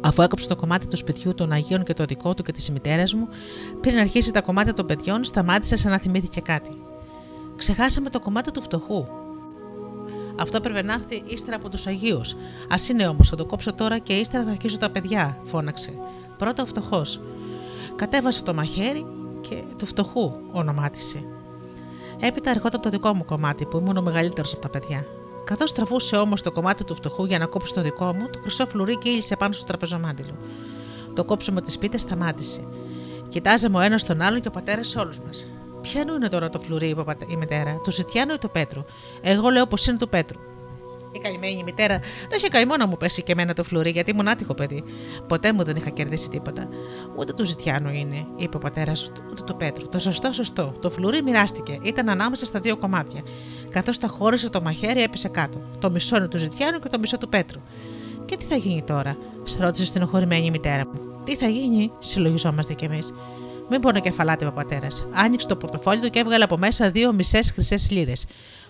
Αφού έκοψε το κομμάτι του σπιτιού των Αγίων και το δικό του και τη μητέρα μου, πριν αρχίσει τα κομμάτια των παιδιών, σταμάτησε σαν να θυμήθηκε κάτι. Ξεχάσαμε το κομμάτι του φτωχού. Αυτό έπρεπε να έρθει ύστερα από τους Αγίους. Α είναι όμως, θα το κόψω τώρα και ύστερα θα αρχίσω τα παιδιά, φώναξε. Πρώτα ο φτωχός. Κατέβασε το μαχαίρι και του φτωχού ονομάτισε. Έπειτα ερχόταν το δικό μου κομμάτι που ήμουν ο μεγαλύτερος από τα παιδιά. Καθώς τραβούσε όμως το κομμάτι του φτωχού για να κόψει το δικό μου, το χρυσό φλουρί κύλησε πάνω στο τραπεζομάντιλο. Το κόψιμο της πίτας σταμάτησε. Κοιτάζαμε ο ένας τον άλλον και ο πατέρας όλους μας. Ποιανού είναι τώρα το φλουρί, είπε ο πατέ- η μητέρα, του Ζητιάνου ή του Πέτρου. Εγώ λέω πως είναι του Πέτρου. Η καημένη μητέρα δεν είχε καημό να μου πέσει και εμένα το φλουρί γιατί ήμουν άτυχο παιδί. Ποτέ μου δεν είχα κερδίσει τίποτα. Ούτε του Ζητιάνου είναι, είπε ο πατέρας ούτε του Πέτρου. Το σωστό, σωστό. Το φλουρί μοιράστηκε. Ήταν ανάμεσα στα δύο κομμάτια. Καθώς τα χώρισε το μαχαίρι έπεσε κάτω. Το μισό είναι του Ζητιάνου και το μισό του Πέτρου. Και τι θα γίνει τώρα, σ' ρώτησε στενοχωρημένη η μητέρα μου. Τι θα γίνει, συλλογιζόμαστε κι εμείς. Μην πονοκεφαλάτε, είπε ο πατέρας. Άνοιξε το πορτοφόλι του και έβγαλε από μέσα δύο μισές χρυσές λίρες.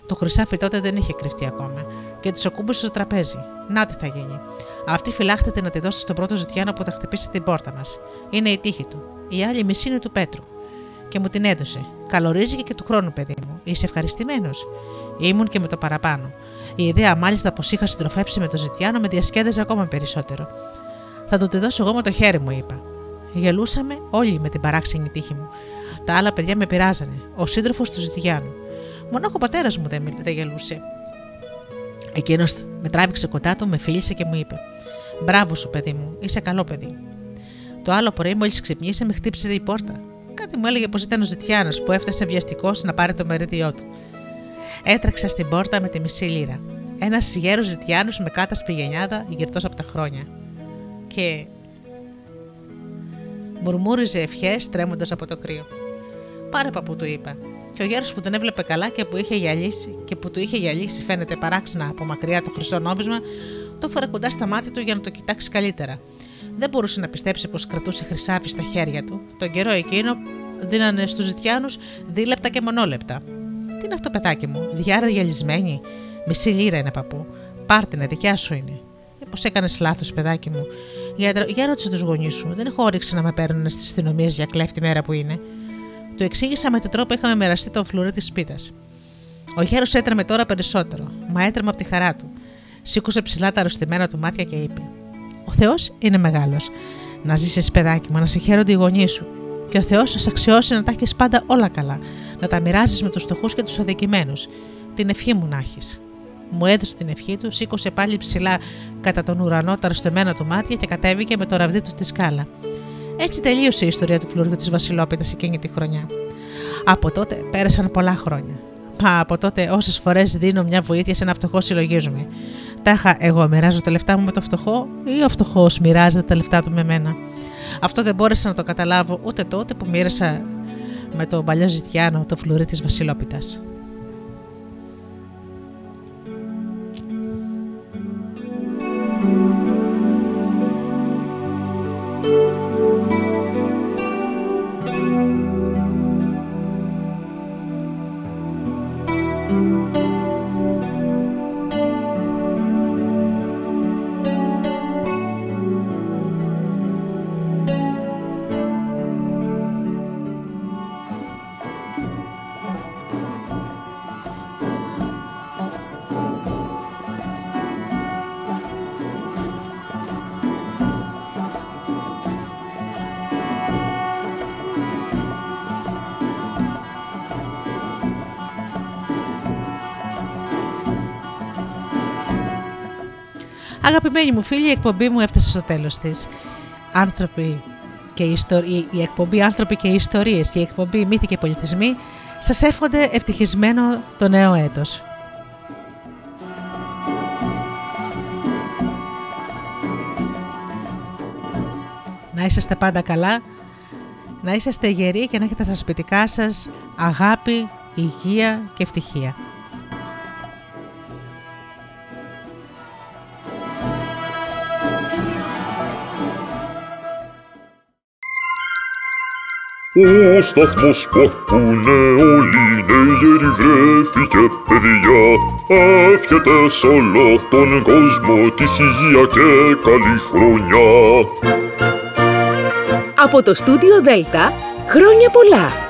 Το χρυσάφι τότε δεν είχε κρυφτεί ακόμα. Και τις ακούμπησε στο τραπέζι. Να τι θα γίνει. Αυτή φυλάχτεται να τη δώσει στον πρώτο ζητιάνο που θα χτυπήσει την πόρτα μας. Είναι η τύχη του. Η άλλη μισή είναι του Πέτρου. Και μου την έδωσε. Καλορίζηκε και του χρόνου, παιδί μου. Είσαι ευχαριστημένος. Ήμουν και με το παραπάνω. Η ιδέα μάλιστα πως είχα συντροφέψει με το ζητιάνο με διασκέδαζε ακόμα περισσότερο. Θα του τη δώσω εγώ με το χέρι μου, είπα. Γελούσαμε όλοι με την παράξενη τύχη μου. Τα άλλα παιδιά με πειράζανε. Ο σύντροφος του Ζητιάνου. Μονάχο ο πατέρας μου δεν, μιλ- δεν γελούσε. Εκείνος με τράβηξε κοντά του, με φίλησε και μου είπε: Μπράβο σου, παιδί μου, είσαι καλό παιδί. Το άλλο πρωί, μόλις ξυπνήσε, με χτύπησε η πόρτα. Κάτι μου έλεγε πως ήταν ο Ζητιάνος που έφτασε βιαστικός να πάρει το μερίδιό του. Έτρεξα στην πόρτα με τη μισή λίρα. Ένας γέρος Ζητιάνος με κάτασπη γενιάδα, γυρτός από τα χρόνια. Και μουρμούριζε ευχές τρέμοντας από το κρύο. Πάρε παππού, του είπα. Και ο γέρος που δεν έβλεπε καλά και που, είχε γυαλίσει, και που του είχε γυαλίσει, φαίνεται παράξενα από μακριά το χρυσό νόμισμα, το έφερε κοντά στα μάτια του για να το κοιτάξει καλύτερα. Δεν μπορούσε να πιστέψει πως κρατούσε χρυσάφι στα χέρια του. Τον καιρό εκείνο δίνανε στους ζητιάνους δίλεπτα και μονόλεπτα. Τι είναι αυτό, παιδάκι μου, διάρα γυαλισμένη; Μισή λίρα είναι παππού. Πάρτινε, δικιά σου είναι. Μήπω έκανες λάθος, παιδάκι μου. Για, για ρώτησε τους γονείς σου. Δεν έχω όρεξη να με παίρνουν στις αστυνομίες για κλέφτη μέρα που είναι. Του εξήγησα με τι τρόπο είχαμε μοιραστεί το φλουρί της πίτα. Ο γέρος έτρεμε τώρα περισσότερο, μα έτρεμε από τη χαρά του. Σήκωσε ψηλά τα αρρωστημένα του μάτια και είπε: Ο Θεός είναι μεγάλος. Να ζήσεις, παιδάκι μου, να σε χαίρονται οι γονείς σου. Και ο Θεός σας αξιώσει να τα έχεις πάντα όλα καλά. Να τα μοιράζεις με τους φτωχούς και τους αδικημένους. Την ευχή μου να έχεις. Μου έδωσε την ευχή του, σήκωσε πάλι ψηλά κατά τον ουρανό τα αρρωστημένα του μάτια και κατέβηκε με το ραβδί του στη σκάλα. Έτσι τελείωσε η ιστορία του φλουριού της Βασιλόπιτα εκείνη τη χρονιά. Από τότε πέρασαν πολλά χρόνια. Μα από τότε όσες φορές δίνω μια βοήθεια σε ένα φτωχό συλλογίζομαι. Τάχα εγώ μοιράζω τα λεφτά μου με το φτωχό ή ο φτωχός μοιράζεται τα λεφτά του με μένα. Αυτό δεν μπόρεσα να το καταλάβω ούτε τότε που μοίρασα με τον παλιό ζητιάνο το φλουρί της Βασιλόπιτας. Αγαπημένοι μου φίλοι, η εκπομπή μου έφτασε στο τέλος της. Άνθρωποι και ιστορι... η εκπομπή Άνθρωποι και Ιστορίες και η εκπομπή Μύθοι και Πολιτισμοί σας εύχονται ευτυχισμένο το νέο έτος. Να είσαστε πάντα καλά, να είσαστε γεροί και να έχετε στα σπιτικά σας αγάπη, υγεία και ευτυχία. Ο σταθμός που ακούνε όλοι είναι γέροι βρέφη και παιδιά Εύχεται σ' όλο τον κόσμο τύχη, υγεία και καλή χρονιά Από το στούντιο Δέλτα, χρόνια πολλά!